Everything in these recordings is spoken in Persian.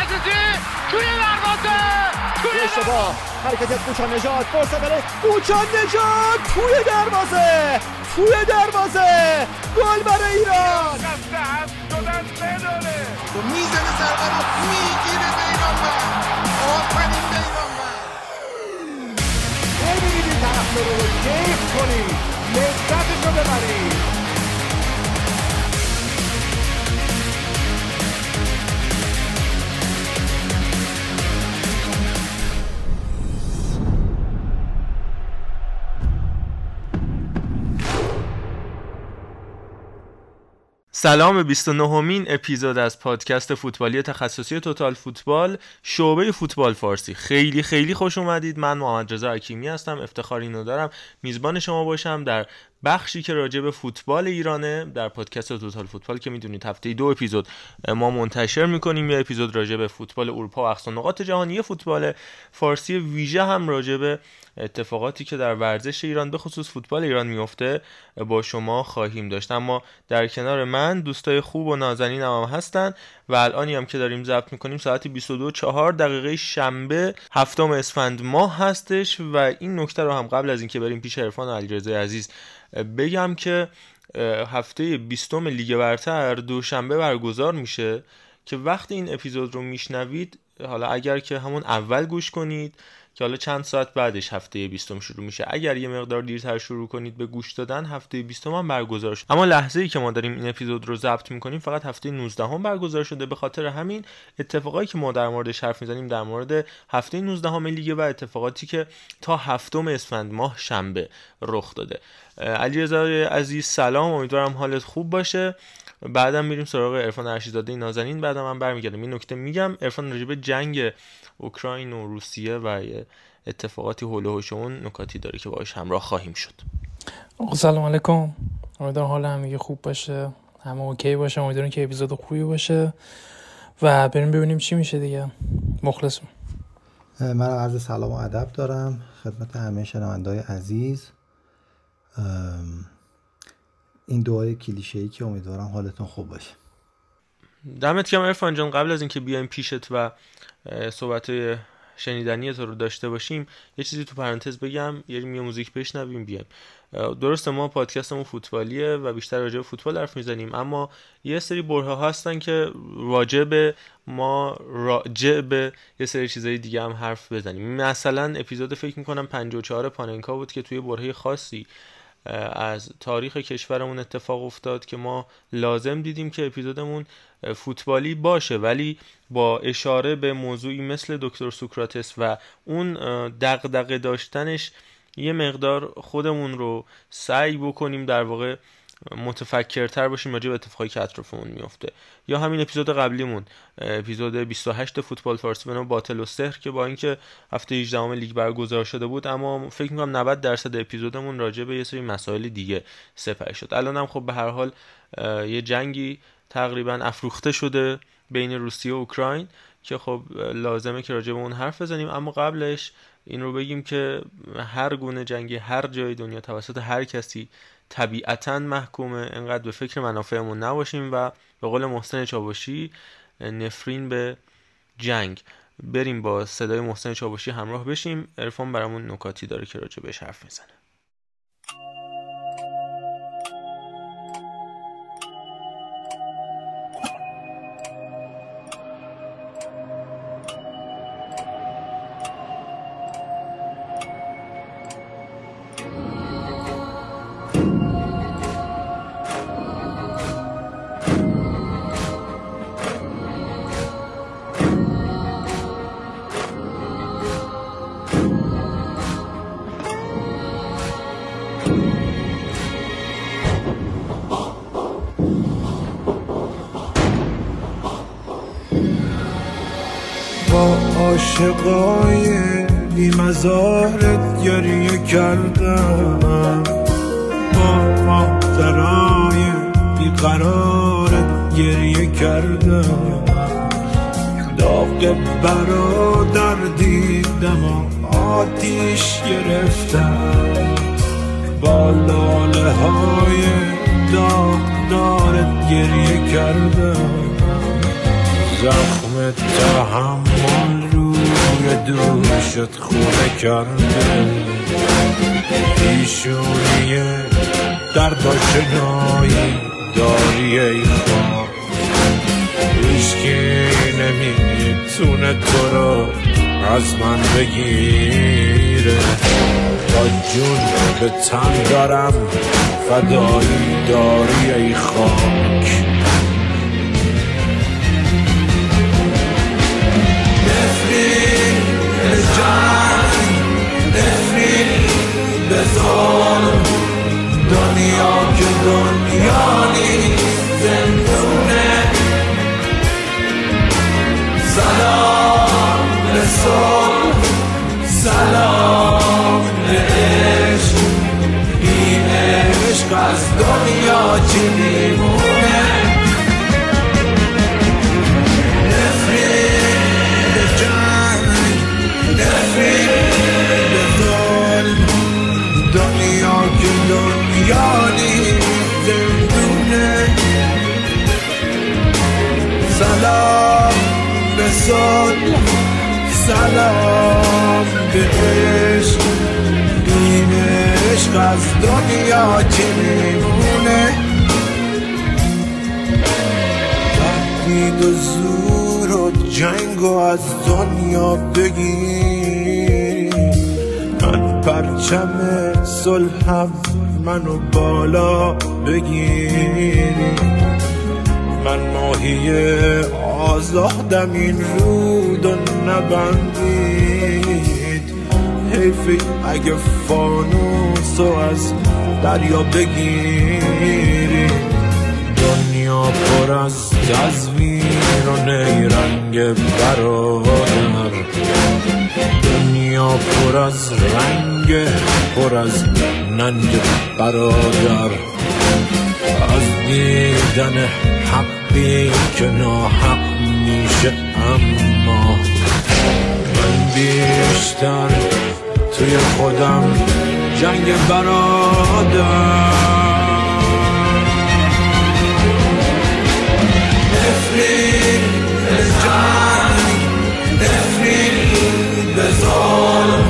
عزیزی توی دروازه توی اشتباه حرکت کوچان نجات فرصت برای نجات توی دروازه توی دروازه گل برای ایران می‌زنه ضربه رو می‌گیره بیرانوند آفرین بیرانوند ببینید طرف رو کیف کنید لذتش رو ببرید سلام به 29 همین اپیزود از پادکست فوتبالی تخصصی توتال فوتبال شعبه فوتبال فارسی. خیلی خیلی خوش اومدید. من محمد رضا حکیمی هستم افتخار اینو دارم. میزبان شما باشم در بخشی که راجع به فوتبال ایرانه در پادکست توتال فوتبال که می‌دونید هفته دو اپیزود ما منتشر می‌کنیم. یه اپیزود راجع به فوتبال اروپا و اقصا نقاط جهانی فوتبال فارسی ویژه هم راجع به اتفاقاتی که در ورزش ایران به خصوص فوتبال ایران میفته با شما خواهیم داشت. اما در کنار من دوستای خوب و نازنین هم, هستن و الانی هم که داریم ضبط می‌کنیم ساعت 22 4 دقیقه شنبه هفتم اسفند ماه هستش و این نکته رو هم قبل از اینکه بریم پیش عرفان علیرضا عزیز بگم که هفته 20 لیگ برتر دوشنبه برگزار میشه که وقتی این اپیزود رو میشنوید حالا اگر که همون اول گوش کنید که حالا چند ساعت بعدش هفته 20 شروع میشه. اگر یه مقدار دیرتر شروع کنید به گوش دادن هفته 20 هم برگزار شد. اما لحظه ای که ما داریم این اپیزود رو ضبط می‌کنیم فقط هفته 19 هم برگزار شده. به خاطر همین اتفاقایی که ما در موردش حرف می‌زنیم در مورد هفته 19 هم لیگ و اتفاقاتی که تا هفتم اسفند ماه شنبه رخ داده. علیرضا عزیز سلام. امیدوارم حالت خوب باشه. بعدم میریم سراغ عرفان ارشیدزاده نازنین. بعدم من برمیگردم. این نکته میگم. عرفان راجع به جنگ اوکراین و روسیه و اتفاقاتی حول و اون نکاتی داره که باش همراه خواهیم شد. سلام علیکم. امیدوارم حال همه خوب باشه. همه اوکی باشه. امیدوارم که اپیزود خوبی باشه. و بریم ببینیم چی میشه دیگه. مخلصم. من عرض سلام و ادب دارم. خدمت همه شنوندهای عزیز. این دعای کلیشه ای که امیدوارم حالتون خوب باشه. دمت گرم عرفان جان. قبل از اینکه بیایم پیشت و صحبت شنیدنی تو رو داشته باشیم. یه چیزی تو پرانتز بگم یه می موزیک بشنویم بیایم. درسته ما پادکستمون فوتبالیه و بیشتر راجع به فوتبال حرف می‌زنیم اما یه سری بره هستن که راجع ما راجع به یه سری چیزای دیگه هم حرف بزنیم. مثلا اپیزود فکر می‌کنم 54 پاننکا بود که توی بره خاصی از تاریخ کشورمون اتفاق افتاد که ما لازم دیدیم که اپیزودمون فوتبالی باشه ولی با اشاره به موضوعی مثل دکتر سوکراتس و اون دغدغه داشتنش یه مقدار خودمون رو سعی بکنیم در واقع متفکرتر باشیم راجع به اتفاقی که اطرافمون میفته یا همین اپیزود قبلیمون اپیزود 28 فوتبال فارسی به نام باطل و سحر که با اینکه هفته 18 لیگ برگزار شده بود اما فکر می‌کنم 90 درصد اپیزودمون راجع به یه سری مسائل دیگه سپری شد. الان هم خب به هر حال یه جنگی تقریبا افروخته شده بین روسیه و اوکراین که خب لازمه که راجع به اون حرف بزنیم. اما قبلش این رو بگیم که هر گونه جنگی هر جای دنیا توسط هر کسی طبیعتا محکومه. انقدر به فکر منافعمون نباشیم و به قول محسن چاوشی نفرین به جنگ. بریم با صدای محسن چاوشی همراه بشیم. ارفان برامون نکاتی داره که راجع بهش حرف می‌زنه. سلام. به عشق این عشق از دنیا چی میمونه تهدید و زور و جنگ و از دنیا بگیر. من پرچم صلحم منو بالا بگیری من ماهی آزادم این رود و نبندید حیفی اگه فانوس از دریا بگیری. دنیا پر از تزویر و نیرنگ برادر. دنیا پر از رنگ پر از ننگ برادر. از دیدن حقی که ناحق میشه اما من بیشتر توی خودم جنگ برادر نفرین به جنگ نفرین به ظلم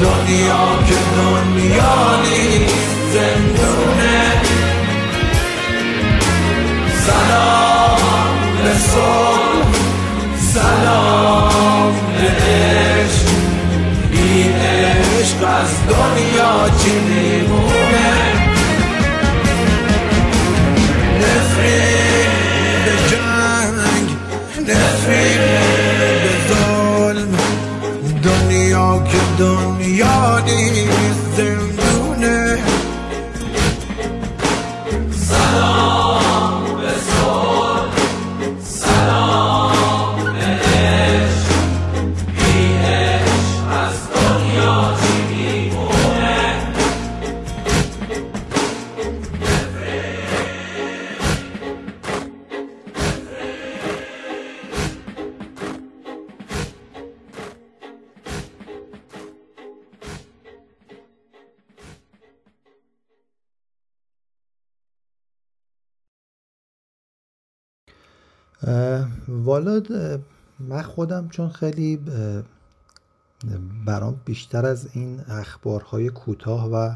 دنیا که دنیا نیست زندونه سلام به صلح سلام به عشق این عشق از دنیا چی میمونه؟ نفرین والا من خودم چون خیلی برام بیشتر از این اخبارهای کوتاه و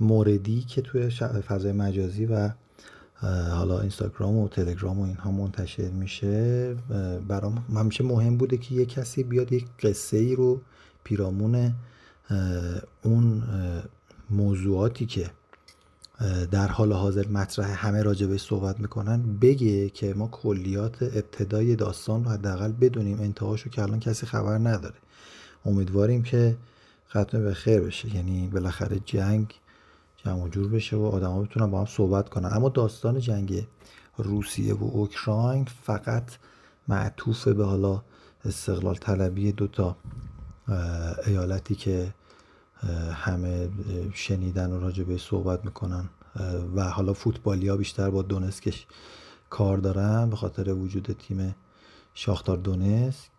موردی که توی فضای مجازی و حالا اینستاگرام و تلگرام و اینها منتشر میشه برام همیشه مهم بوده که یه کسی بیاد یک قصه ای رو پیرامون اون موضوعاتی که در حال حاضر مطرح همه راجع بهش صحبت می‌کنن بگه که ما کلیات ابتدای داستان رو حداقل بدونیم انتهاشو که الان کسی خبر نداره. امیدواریم که ختم به خیر بشه. یعنی بالاخره جنگ جمع جور بشه و آدما بتونن با هم صحبت کنن. اما داستان جنگ روسیه و اوکراین فقط معطوف به حالا استقلال طلبی دوتا ایالتی که همه شنیدن و راجع به صحبت می‌کنن. و حالا فوتبالیا بیشتر با دونسکش کار دارن به خاطر وجود تیم شاختار دونسک.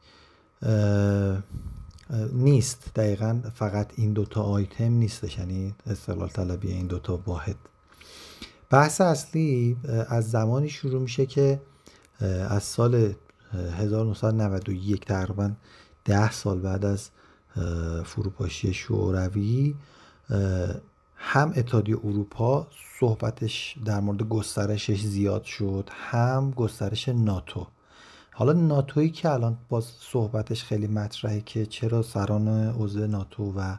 نیست. دقیقا فقط این دوتا آیتم نیستش. یعنی استقلال طلبی این دوتا واحد. بحث اصلی از زمانی شروع میشه که از سال 1991 تقریبا ده سال بعد از فروپاشی شوروی هم اتحادیه اروپا صحبتش در مورد گسترشش زیاد شد هم گسترش ناتو. حالا ناتویی که الان باز صحبتش خیلی مطرحه که چرا سران عضو ناتو و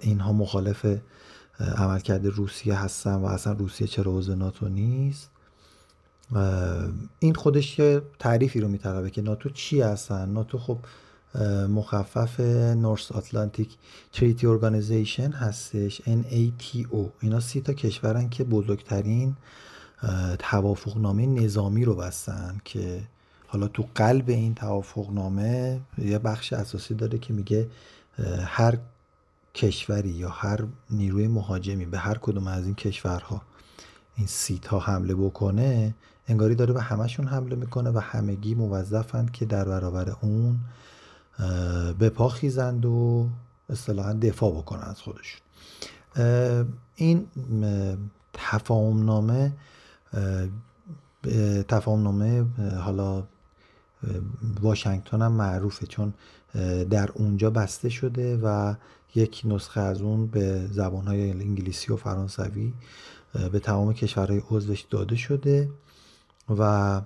اینها مخالف عملکرد روسیه هستن و اصلا روسیه چرا عضو ناتو نیست. این خودش یه تعریفی رو میطلبه که ناتو چی هستن؟ ناتو خب مخفف نورس آتلانتیک تریتی ارگانیزیشن هستش NATO اینا سی تا کشورن که بزرگترین توافقنامه نظامی رو بستن که حالا تو قلب این توافقنامه یه بخش اساسی داره که میگه هر کشوری یا هر نیروی مهاجمی به هر کدوم از این کشورها این سیت ها حمله بکنه انگاری داره به همشون حمله می‌کنه و همگی موظفند که در برابر اون به پا خیزند و اصطلاحا دفاع بکنن از خودشون. این تفاهم نامه تفاهم نامه حالا واشنگتن هم معروفه چون در اونجا بسته شده و یک نسخه از اون به زبانهای انگلیسی و فرانسوی به تمام کشورهای عضوش داده شده و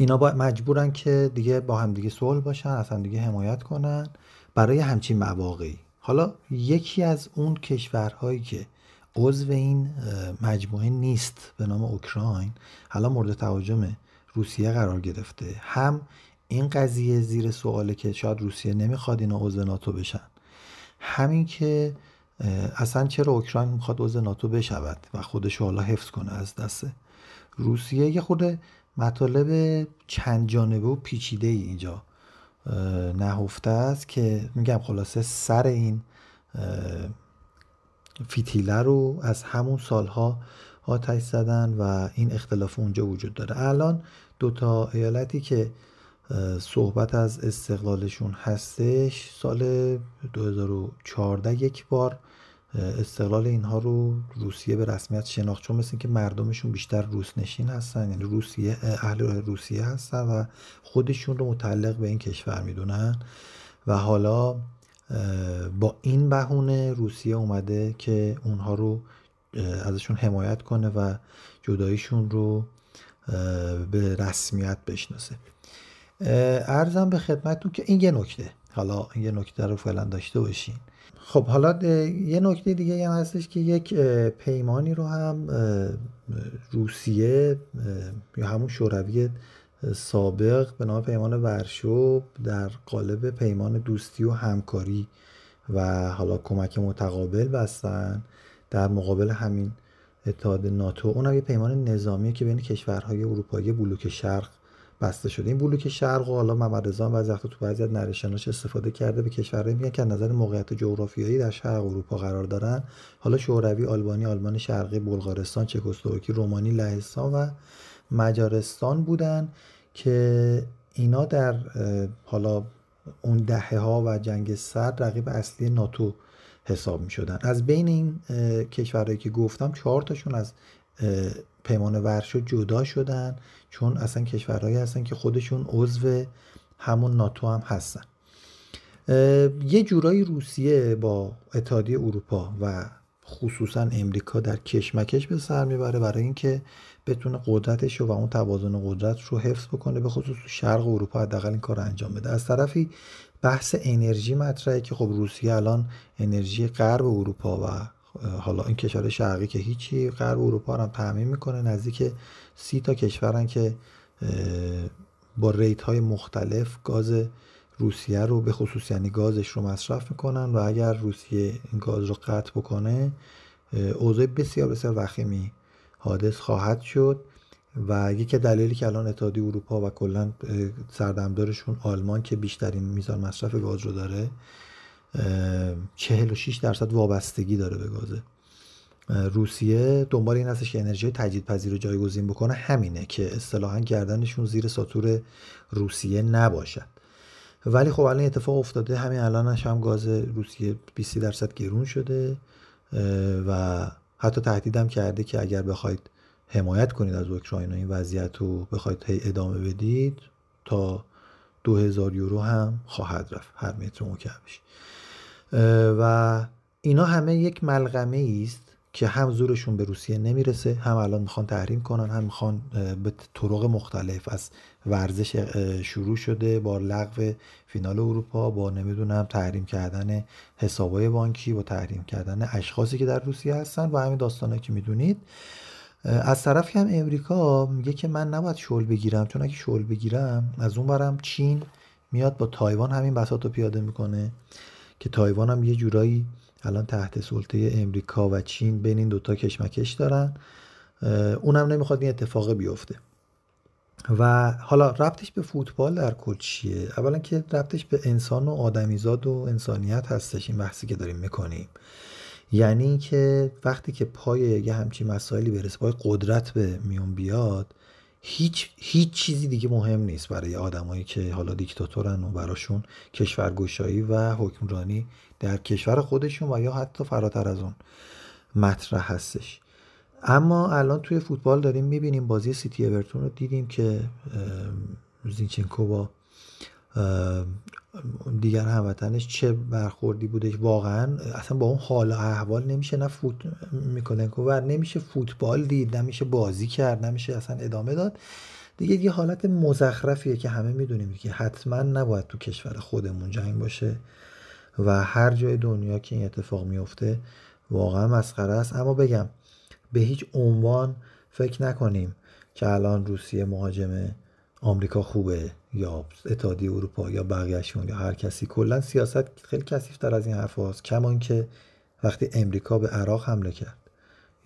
اینا با مجبورن که دیگه با هم دیگه صلح باشن اصلا دیگه حمایت کنن برای همچین مواقعی. حالا یکی از اون کشورهایی که عضو این مجموعه نیست به نام اوکراین حالا مورد توجه روسیه قرار گرفته. هم این قضیه زیر سواله که شاید روسیه نمی‌خواد اینا عضو ناتو بشن. همین که اصلا چرا اوکراین می‌خواد عضو ناتو بشود و خودش حالا حفظ کنه از دست روسیه؟ یه خود مطالب چند جانبه و پیچیده ای اینجا نهفته است که میگم خلاصه سر این فیتیله رو از همون سالها آتش زدن و این اختلاف اونجا وجود داره. الان دوتا ایالتی که صحبت از استقلالشون هستش سال 2014 یک بار استقلال اینها رو روسیه به رسمیت شناخت چون مثل که مردمشون بیشتر روس نشین هستن یعنی روسیه اهل روسیه هستن و خودشون رو متعلق به این کشور می‌دونن. و حالا با این بهونه روسیه اومده که اونها رو ازشون حمایت کنه و جداییشون رو به رسمیت بشناسه. ارزم به خدمتتون که این یه نکته. حالا این یه نکته رو فعلا داشته باشین. خب حالا یه نکته دیگه هم هستش که یک پیمانی رو هم روسیه یا همون شوروی سابق به نام پیمان ورشو در قالب پیمان دوستی و همکاری و حالا کمک متقابل بستن در مقابل همین اتحاد ناتو. اونم یه پیمان نظامیه که بین کشورهای اروپایی بلوک شرق بسته شده این بلوک شرق و حالا محمد رضا بعضی وقتا تو بعضی از نرشناش استفاده کرده به کشورهایی میگن که نظر موقعیت جغرافیایی در شرق اروپا قرار دارن. حالا شوروی آلبانی آلمان شرقی بلغارستان چکسلواکی رومانی لهستان و مجارستان بودن که اینا در حالا اون دهه ها و جنگ سرد رقیب اصلی ناتو حساب می شدن از بین این کشورهایی که گفتم چهار تاشون از پیمان ورشو جدا شدن. چون اصلا کشورهایی هستن که خودشون عضو همون ناتو هم هستن. یه جورایی روسیه با اتحادیه اروپا و خصوصا امریکا در کشمکش به سر می‌بره برای اینکه بتونه قدرتش و اون توازن قدرت رو حفظ بکنه به خصوص شرق اروپا حداقل این کار رو انجام بده. از طرفی بحث انرژی مطرحه که خب روسیه الان انرژی غرب اروپا و حالا این کشور شرقی که هیچی غرب اروپا هم تامین می‌کنه نزدیک سی تا کشورن که با ریت های مختلف گاز روسیه رو به خصوص یعنی گازش رو مصرف می‌کنن و اگر روسیه این گاز رو قطع بکنه اوضاع بسیار بسیار وخیمی حادث خواهد شد و یکی دلیلی که الان اتحادیه اروپا و کلا سردمدارشون آلمان که بیشترین میزان مصرف گاز رو داره 46 درصد وابستگی داره به گازه. روسیه دنبال این هستش که انرژی تجدیدپذیر رو جایگزین بکنه. همینه که اصطلاحا گردنشون زیر ساتور روسیه نباشد. ولی خب الان اتفاق افتاده. همین الانش هم گاز روسیه 20 درصد گرون شده و حتی تهدیدم کرده که اگر بخواید حمایت کنید از اوکراین و این وضعیت رو بخواید ادامه بدید تا 2000 یورو هم خواهد رفت. هر متر مکعبش. و اینا همه یک ملغمه است که هم زورشون به روسیه نمی‌رسه هم الان می‌خوان تحریم کنن هم می‌خوان به طرق مختلف از ورزش شروع شده با لغو فینال اروپا با نمی‌دونم تحریم کردن حسابای بانکی با تحریم کردن اشخاصی که در روسیه هستن و همین داستانه که می‌دونید. از طرفی هم امریکا میگه که من نباید شل بگیرم چون اگه شل بگیرم از اون برم چین میاد با تایوان همین بساط رو پیاده می‌کنه. که تایوان هم یه جورایی الان تحت سلطه امریکا و چین بین این دوتا کشمکش دارن. اونم نمی‌خواد این اتفاق بیفته. و حالا ربطش به فوتبال در کل چیه؟ اولا که ربطش به انسان و آدمیزاد و انسانیت هستش این بحثی که داریم می‌کنیم. یعنی که وقتی که پای یه همچین مسائلی برسه پای قدرت به میون بیاد هیچ هیچ چیزی دیگه مهم نیست برای آدمایی که حالا دیکتاتورن و براشون کشورگشایی و حکمرانی در کشور خودشون و یا حتی فراتر از اون مطرح هستش. اما الان توی فوتبال داریم می‌بینیم بازی سیتی اورتون رو دیدیم که زینچنکو با دیگر هموطنش چه برخوردی بودش واقعا؟ اصلا با اون حال و احوال نمیشه نه فوت می‌کنه و نمیشه فوتبال دید نمیشه بازی کرد نمیشه اصلا ادامه داد. دیگه یه حالت مزخرفیه که همه می‌دونیم که حتما نباید تو کشور خودمون جنگ باشه و هر جای دنیا که این اتفاق میفته واقعا مسخره است. اما بگم به هیچ عنوان فکر نکنیم که الان روسیه مهاجمه آمریکا خوبه. یا اتحادیه اروپا یا بقیهشون یا هر کسی. کلا سیاست خیلی کثیفتر از این حرف هاست کمان که وقتی امریکا به عراق حمله کرد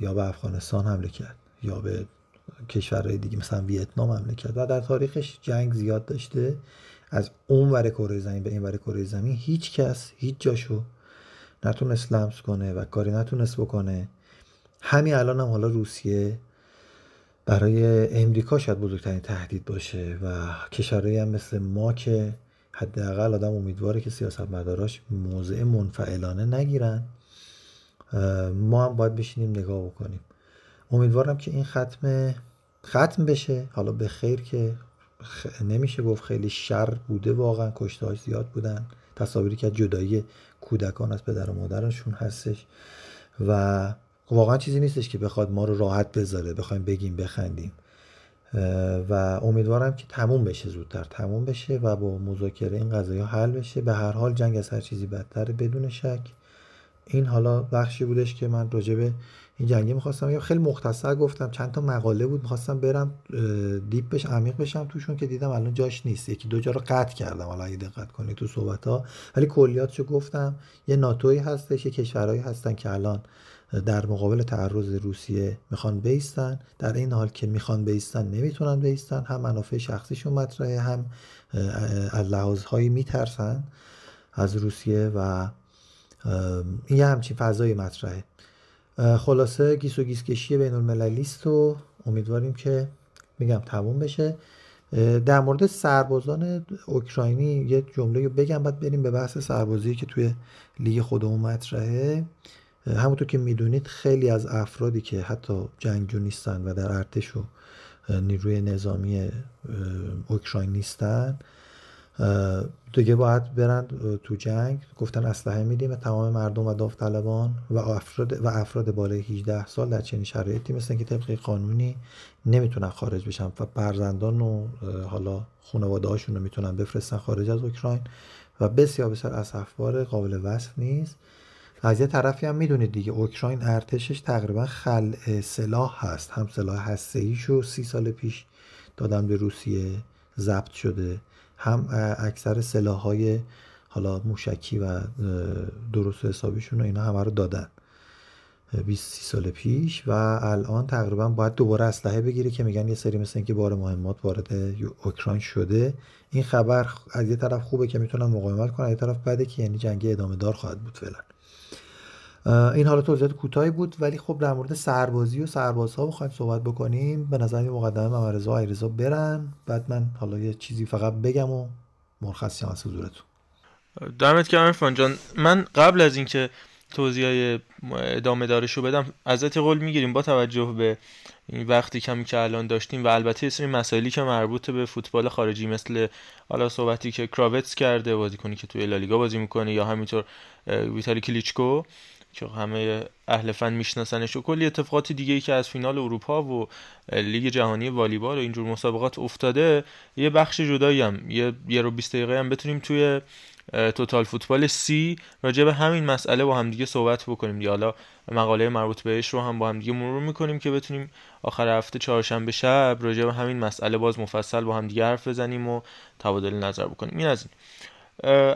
یا به افغانستان حمله کرد یا به کشورهای دیگه مثلا ویتنام حمله کرد و در تاریخش جنگ زیاد داشته از اون ور کره زمین به این ور کره زمین هیچ کس هیچ جاشو نتونست لمس کنه و کاری نتونست بکنه. همین الان هم حالا روسیه برای امریکا شاید بزرگترین تهدید باشه و کشورهایی هم مثل ما که حداقل آدم امیدواره که سیاستمداراش موضع منفعلانه نگیرن ما هم باید بشینیم نگاه بکنیم. امیدوارم که این ختم ختم بشه. حالا به خیر که نمیشه گفت خیلی شر بوده واقعا کشتهاش زیاد بودن. تصاویری که جدایی کودکان از پدر و مادرشون هستش و واقعا چیزی نیستش که بخواد ما رو راحت بذاره بخوایم بگیم بخندیم. و امیدوارم که تموم بشه زودتر. تموم بشه و با مذاکره این قضایی حل بشه. به هر حال جنگ از هر چیزی بدتر بدون شک. این حالا بخشی بودش که من راجع به این جنگی می‌خواستم یا خیلی مختصر گفتم. چند تا مقاله بود. می‌خواستم برم دیپ بش عمیق بشم توشون که دیدم الان جاش نیست. یکی دو جا رو قطع کردم. حالا اگه دقت کنید تو صحبت ها ولی کلیاتشو گفتم. یه ناتوی هستش یه کشورهایی هستن که الان در مقابل تعرض روسیه می‌خوان بیستن. در این حال که می‌خوان بیستن نمی‌تونن بیستن. هم منافع شخصیشون مطرحه هم از لحاظهایی میترسن از روسیه و یه همچین فضای مطرحه. خلاصه گیس و گیس کشی بین المللی و امیدواریم که میگم تموم بشه. در مورد سربازان اوکراینی یه جمله بگم بعد بریم به بحث سربازی که توی لیگ خودمون مطرحه. همونطور که می‌دونید خیلی از افرادی که حتی جنگجو نیستن و در ارتش و نیروی نظامی اوکراین نیستن دیگه باید برن تو جنگ. گفتن اسلحه میدیم به تمام مردم و داوطلبان و افراد و افراد بالای 18 سال در چنین شرایطی مثل که طبق قانونی نمی‌تونن خارج بشن و فرزندان و حالا خانواده هاشون رو می‌تونن بفرستن خارج از اوکراین و بسیار بسیار اسفبار قابل وصف نیست. از یه طرفی هم می‌دونید دیگه اوکراین ارتشش تقریبا خل سلاح هست. هم سلاح هسته رو سی سال پیش دادن به روسیه ضبط شده. هم اکثر سلاح های حالا موشکی و درست حسابیشون رو اینا همه رو دادن. 20 سال پیش و الان تقریبا باید دوباره اسلحه بگیره که میگن یه سری مثل اینکه بار مهمات وارد اوکراین شده. این خبر از یه طرف خوبه که می‌تونن مقاومت کنن از یه طرف بده که یعنی جنگ ادامه دار خواهد بود فعلا. این حالا توضیحات کوتاهی بود ولی خب در مورد سربازی و سربازها بخوایم صحبت بکنیم. به نظر مقدمه ممرزا علیرضا برن. بعد من حالا یه چیزی فقط بگم و مرخصی از حضورتون. دمت گرم عرفان جان. من قبل از اینکه توضیح ادامه دارشو بدم ازت قول می‌گیریم. با توجه به این وقتی کمی که الان داشتیم و البته سری مسائلی که مربوط به فوتبال خارجی مثل حالا صحبتی که کراوتس کرده بازیکنی که توی لالیگا بازی می‌کنه یا همینطور ویتالی کلیچکو. که همه اهل فن میشناسنش و کلی اتفاقات دیگه ای که از فینال اروپا و لیگ جهانی والیبال و اینجور مسابقات افتاده یه بخش جدایی هم یه یه رو 20 دقیقه هم بتونیم توی توتال فوتبال سی راجع به همین مسئله با همدیگه صحبت بکنیم یا حالا مقاله مربوط بهش رو هم با همدیگه مرور می‌کنیم که بتونیم آخر هفته چهارشنبه شب راجع به همین مسئله باز مفصل با همدیگه حرف بزنیم و تبادل نظر بکنیم. این از این.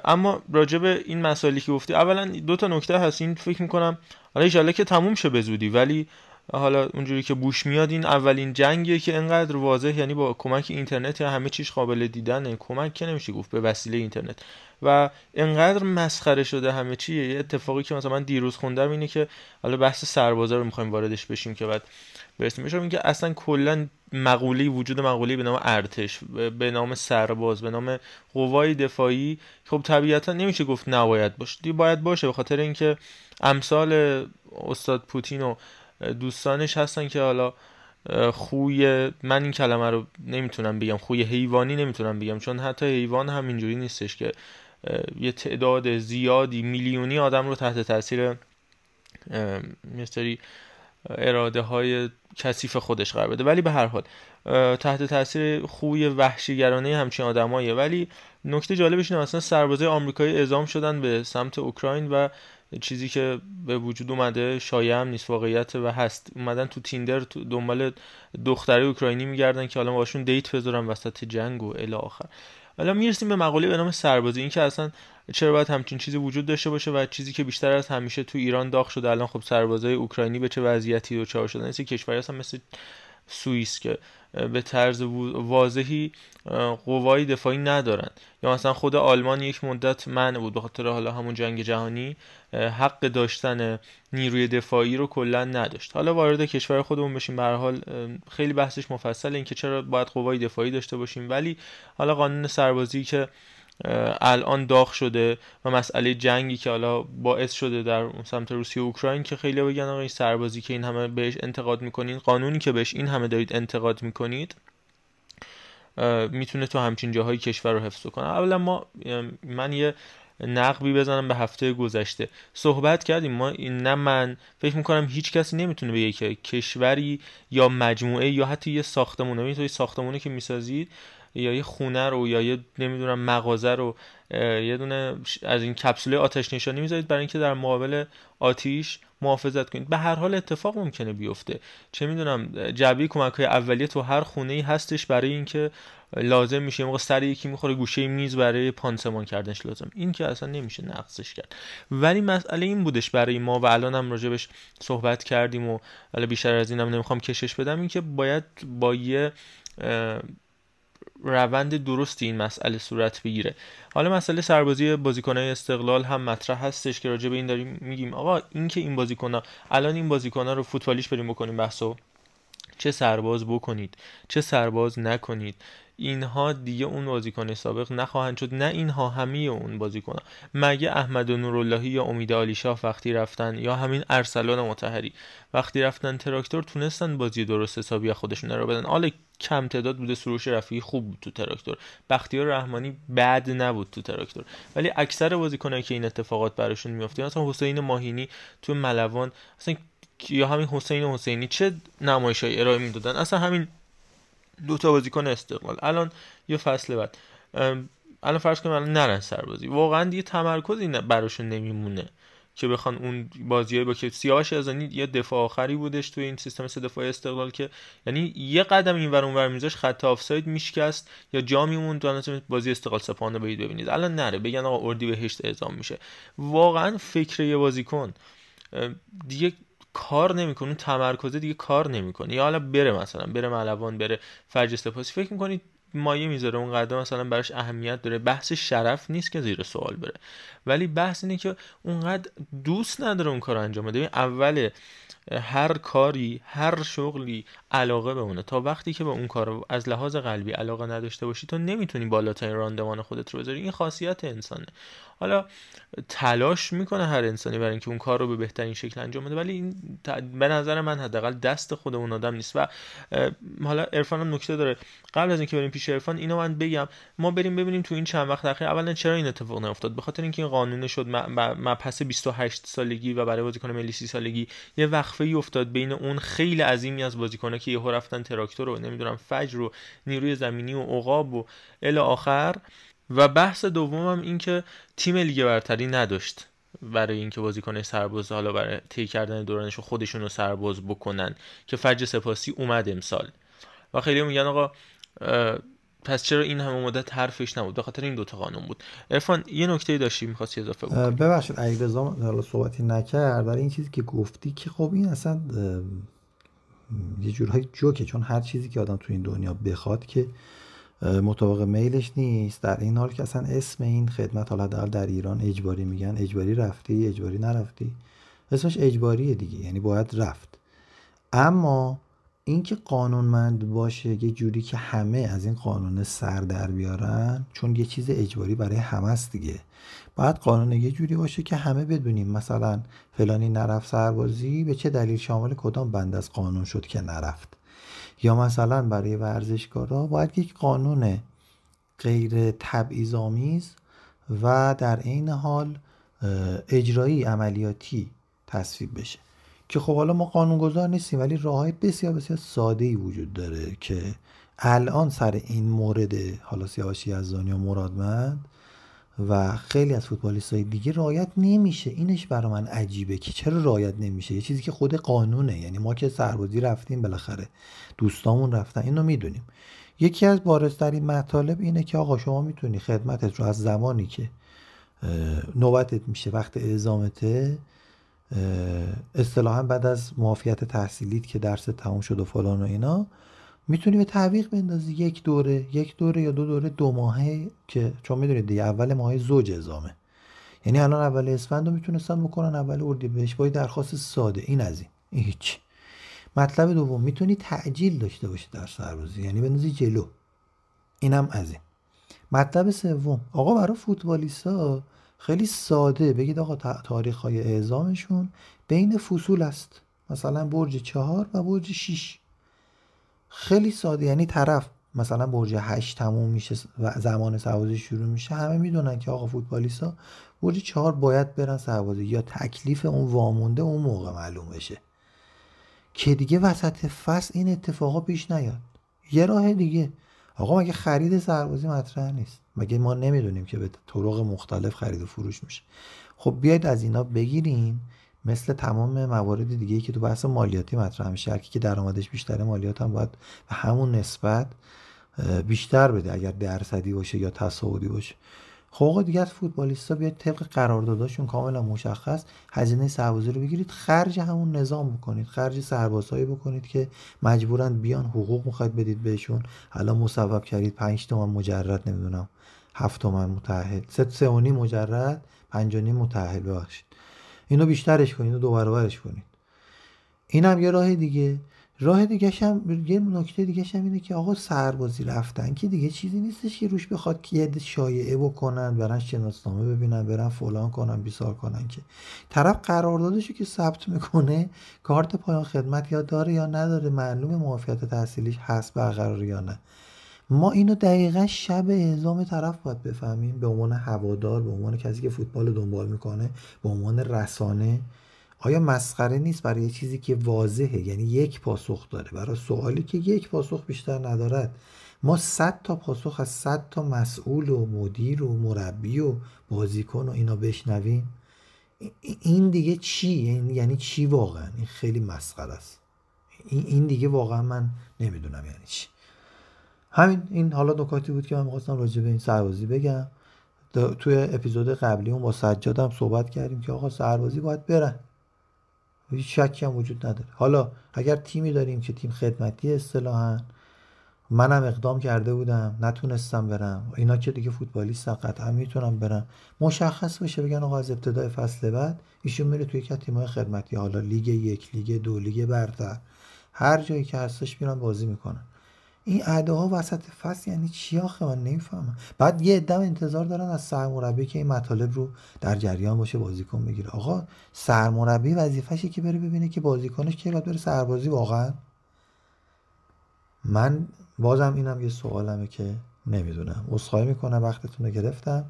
اما راجع به این مسائلی که گفتی اولا دو تا نکته هست. این فکر می‌کنم حالا ان که تموم شه به ولی حالا اونجوری که بوش میاد این اولین جنگیه که انقدر واضح یعنی با کمک اینترنت یا همه چیز قابل دیدن کمک که نمیشه گفت به وسیله اینترنت. و انقدر مسخره شده همه چی. یه اتفاقی که مثلا من دیروز خوندم اینه که حالا بحث سربازا رو می‌خوایم واردش بشیم که بعد برسیم. بشم اینکه اصلا کلا مقوله وجود مقوله به نام ارتش به نام سرباز به نام قوای دفاعی خب طبیعتا نمیشه گفت نباید باشه. دی باید باشه به خاطر اینکه امثال استاد پوتین و دوستانش هستن که حالا خوی من این کلمه رو نمی‌تونم بگم خوی حیوانی نمی‌تونم بگم چون حتی حیوان هم اینجوری نیستش که یه تعداد زیادی میلیونی آدم رو تحت تاثیر مستری اراده های کثیف خودش قرار بده. ولی به هر حال تحت تاثیر خوی وحشیگرانه همچین آدمایه ولی نکته جالبش اینه مثلا سربازای آمریکایی اعزام شدن به سمت اوکراین و چیزی که به وجود اومده شایع هم نیست واقعیت و هست. اومدن تو تیندر تو دنبال دختره اوکراینی میگردن که حالا باشون دیت بذارن وسط جنگ و الی آخر. حالا می‌رسیم به مقاله به نام سربازی. این که اصلا چرا باید همچین چیزی وجود داشته باشه و چیزی که بیشتر از همیشه تو ایران داغ شده. الان خب سربازای اوکراینی به چه وضعیتی دچار شدن؟ مثل کشوری هستن مثل سوئیس که به طرز واضحی قوای دفاعی ندارن. یا مثلا خود آلمان یک مدت منع بود به خاطر حالا همون جنگ جهانی حق داشتن نیروی دفاعی رو کلا نداشت. حالا وارد کشور خودمون بشیم به حال خیلی بحثش مفصل اینکه چرا باید قوای دفاعی داشته باشیم. ولی حالا قانون سربازی که الان داغ شده و مسئله جنگی که حالا باعث شده در سمت روسیه و اوکراین که خیلی بگن آقا این سربازی که این همه بهش انتقاد می‌کنین قانونی که بهش این همه دارید انتقاد می‌کنید می‌تونه تو همچین جاهای کشور رو حفظ کنه. اولا ما من یه نقبی بزنم به هفته گذشته. صحبت کردیم ما این نه من فکر می‌کنم هیچ کسی نمی‌تونه بگه که کشوری یا مجموعه یا حتی یه ساختمونه. این توی ساختمونه که می‌سازید یا یه خونه رو یا یه نمی‌دونم مغازه رو یه دونه از این کپسوله آتش نشانی می‌ذارید برای اینکه در مقابل آتیش محافظت کنید. به هر حال اتفاق ممکنه بیفته. چه می‌دونم جعبه کمک های اولیه تو هر خونه ای هستش برای اینکه لازم میشه موقع سر یکی می‌خوره گوشه میز برای پانسمان کردنش لازم. این که اصلا نمیشه نقصش کرد. ولی مسئله این بودش برای ما و الان هم راجبش صحبت کردیم و بیشتر از اینم نمی‌خوام کشش بدم این که باید با یه روند درستی این مسئله صورت بگیره. حالا مسئله سربازی بازیکنهای استقلال هم مطرح هستش که راجع به این داریم میگیم. آقا این که این بازیکنها الان این بازیکنها رو فوتبالیش بریم بکنیم بحثو. چه سرباز بکنید چه سرباز نکنید. اینها دیگه اون بازیکن سابق نخواهند شد. نه اینها همه اون بازیکن مگه احمد نوراللهی یا امید علیشاه وقتی رفتن یا همین ارسلان متحری وقتی رفتن تراکتور تونستن بازی درست حسابی خودشون رو بدن. حالا کم تعداد بوده سروش رفیعی خوب بود تو تراکتور. بختیار رحمانی بد نبود تو تراکتور. ولی اکثر بازیکنایی که این اتفاقات براشون میفته مثلا حسین ماهینی تو ملوان اصلا یا همین حسین حسینی چه نمایشای ارائه می‌دادن؟ اصلا همین دو تا بازیکن استقلال. الان یه فصل بعد. الان فرض کنیم الان نرن سربازی. واقعا دیگه تمرکزی براشون نمیمونه که بخوان اون بازیای با که سیاوش ازانی یه دفاع آخری بودش توی این سیستم سه دفاعی استقلال که یعنی یه قدم این ور اونور میذاش خط آفساید میشکست یا جا میموند تو بازی استقلال سپاهان برید ببینید. الان نره بگن آقا اردی بهشت اعزام میشه. واقعا فکر یه بازیکن دیگه کار نمی‌کنه تمرکز دیگه کار نمی‌کنه یا حالا بره مثلا بره ملوان بره فرج سپاسی. فکر می‌کنید مایه می‌ذاره اون قدم مثلا براش اهمیت داره. بحث شرف نیست که زیر سوال بره. ولی بحث اینه که اونقدر دوست نداره اون کار انجام بده. اول هر کاری هر شغلی علاقه به اونه. تا وقتی که به اون کار از لحاظ قلبی علاقه نداشته باشی تو نمی‌تونی بالاترین راندمان خودت رو بذاری. این خاصیت انسانه. حالا تلاش می‌کنه هر انسانی برای اینکه اون کار رو به بهترین شکل انجام بده ولی این به نظر من حداقل دست خود اون آدم نیست. و حالا عرفان هم نکته داره. قبل از اینکه بریم پیش عرفان اینو من بگم ما بریم ببینیم تو این چند وقت اخیر اولا چرا این اتفاق نیفتاد؟ به خاطر اینکه این قانون شد پس 28 سالگی و برای بازیکن ملی 30 سالگی یه وقفه ای افتاد بین اون خیلی عظیمی از بازیکن‌ها که یهو رفتن تراکتور رو نمی‌دونم فجر و نیروی زمینی و عقاب و الی آخر. و بحث دومم این که تیم لیگ برتری نداشت برای اینکه بازیکن سرباز حالا برای طی کردن دورانش خودشون رو سرباز بکنن که فجر سپاسی اومد امسال. و خیلی میگن آقا پس چرا این همه مدت حرفش نبود؟ به خاطر این دوتا قانون بود. ارفان یه نکته داشتی می‌خواستی اضافه کنی ببخشید علیرضا حالا صحبتی نکرد برای این چیزی که گفتی که خب این اصلا یه جورهای جوکه چون هر چیزی که آدم تو این دنیا بخواد که مطابق میلش نیست. در این حال که اصلا اسم این خدمت حالا در, ایران اجباری میگن اجباری رفتی اجباری نرفتی. اسمش اجباریه دیگه یعنی باید رفت. اما اینکه قانونمند باشه یه جوری که همه از این قانون سر در بیارن چون یه چیز اجباری برای همه است دیگه. باید قانون یه جوری باشه که همه بدونیم مثلا فلانی نرفت سربازی به چه دلیل شامل کدام بند از قانون شد که نرفت. یا مثلا برای ورزشکارا باید یک قانون غیر تبعیض‌آمیز و در عین حال اجرایی عملیاتی تصویب بشه. که خب حالا ما قانونگذار نیستیم ولی راه های بسیار بسیار ساده ای وجود داره که الان سر این مورد حالا سیاوش یزدانی و مرادمند و خیلی از فوتبالیست های دیگه رایت نمیشه. اینش برای من عجیبه که چرا رایت نمیشه؟ یه چیزی که خود قانونه. یعنی ما که سربازی رفتیم بالاخره دوستامون رفتن. اینو می‌دونیم. یکی از بارزترین مطالب اینه که آقا شما می‌تونی خدمتت رو از زمانی که نوبتت میشه وقت اعزامته اصطلاحا بعد از معافیت تحصیلیت که درس تموم شد و فلان و اینا می‌تونی به تعویق بندازی یک دوره یک دوره یا دو دوره دو ماهه که چون می‌دونید دیگه اول ماه زوج ازامه یعنی الان اول اسفند رو می‌تونستن بکنن اول اردی بهش با درخواست ساده. این از این, هیچ. مطلب دوم می‌تونی تعجیل داشته باشی در سربازی. یعنی بندازی جلو. اینم از این. مطلب سوم آقا برای فوتبالیستا خیلی ساده. بگید آقا تاریخ های اعزامشون بین فصول است. مثلا برج چهار و برج شیش. خیلی ساده. یعنی طرف مثلا برج هشت تموم میشه و زمان سربازی شروع میشه. همه می‌دونن که آقا فوتبالیستا برج چهار باید برن سربازی. یا تکلیف اون وامونده اون موقع معلوم بشه. که دیگه وسط فصل این اتفاقا پیش نیاد. یه راه دیگه. آقا مگه خرید سربازی مطرح نیست؟ مگه ما نمی‌دونیم که به طرق مختلف خرید و فروش میشه. خب بیاید از اینا بگیریم. مثل تمام موارد دیگه که تو بحث مالیاتی مطرح میشه هر که درآمدش بیشتره مالیات هم باید به همون نسبت بیشتر بده اگر درصدی باشه یا تصاعدی باشه. خب آقا دیگه فوتبالیستا بیاد طبق قرارداداشون کاملا مشخص هزینه سربازی رو بگیرید خرج همون نظام بکنید خرج سربازهایی بکنید که مجبورن بیان حقوق می‌خواید بدید بهشون. حالا مصوب کردید 5 تومن مجرد نمی‌دونم 7 تومن متأهل 3 سه و مجرد 5 و نیم متأهل ببخشید. اینو بیشترش کنید اینو دو برابرش کنید. اینم یه راه دیگه. راه دیگه هم یه نکته دیگه هم اینه که آقا سربازی رفتن که دیگه چیزی نیستش که روش بخواد که یه شایعه بکنن برن شناسنامه ببینن برن فلان کنن بیسار کنن که. طرف قراردادشو که ثبت می‌کنه کارت پایان خدمت یا داره یا نداره معلوم معافیت تحصیلیش هست برقرار یا نه. ما اینو دقیقا شب اعزام طرف باید بفهمیم. به عنوان هوادار به عنوان کسی که فوتبال دنبال می‌کنه به عنوان رسانه آیا مسخره نیست برای چیزی که واضحه؟ یعنی یک پاسخ داره. برای سوالی که یک پاسخ بیشتر ندارد ما صد تا پاسخ از صد تا مسئول و مدیر و مربی و بازیکن و اینا بشنویم. این دیگه چی؟ یعنی چی واقعا؟ این خیلی مسخره است. این دیگه واقعا من نمی‌دونم یعنی چی. همین این حالا نکاتی بود که من می‌خواستم راجع به این سربازی بگم. توی اپیزود قبلی اون با سجادم صحبت کردیم که آقا سربازی باید برن. هیچ شکی هم وجود نداره. حالا اگر تیمی داریم که تیم خدمتی اصطلاحا منم اقدام کرده بودم نتونستم برم. اینا که دیگه فوتبالیست قطعا می‌تونم برم مشخص بشه بگن آقا از ابتدای فصل بعد ایشون میره توی یک تیمای خدمتی. حالا لیگ یک لیگ دو لیگ برتر. هر جایی که هستش میرن بازی می‌کنن. این ها وسط فصل یعنی چی آخه؟ من نمی‌فهمم. بعد یه عده انتظار دارن از سرمربی که این مطالب رو در جریان باشه بازیکن بگیره. آقا سرمربی وظیفشه که بره ببینه که بازیکنش کی باید بره سربازی واقعا. من بازم اینم یه سوالمه که نمی‌دونم. عذرخواهی می‌کنم وقتتون رو گرفتم.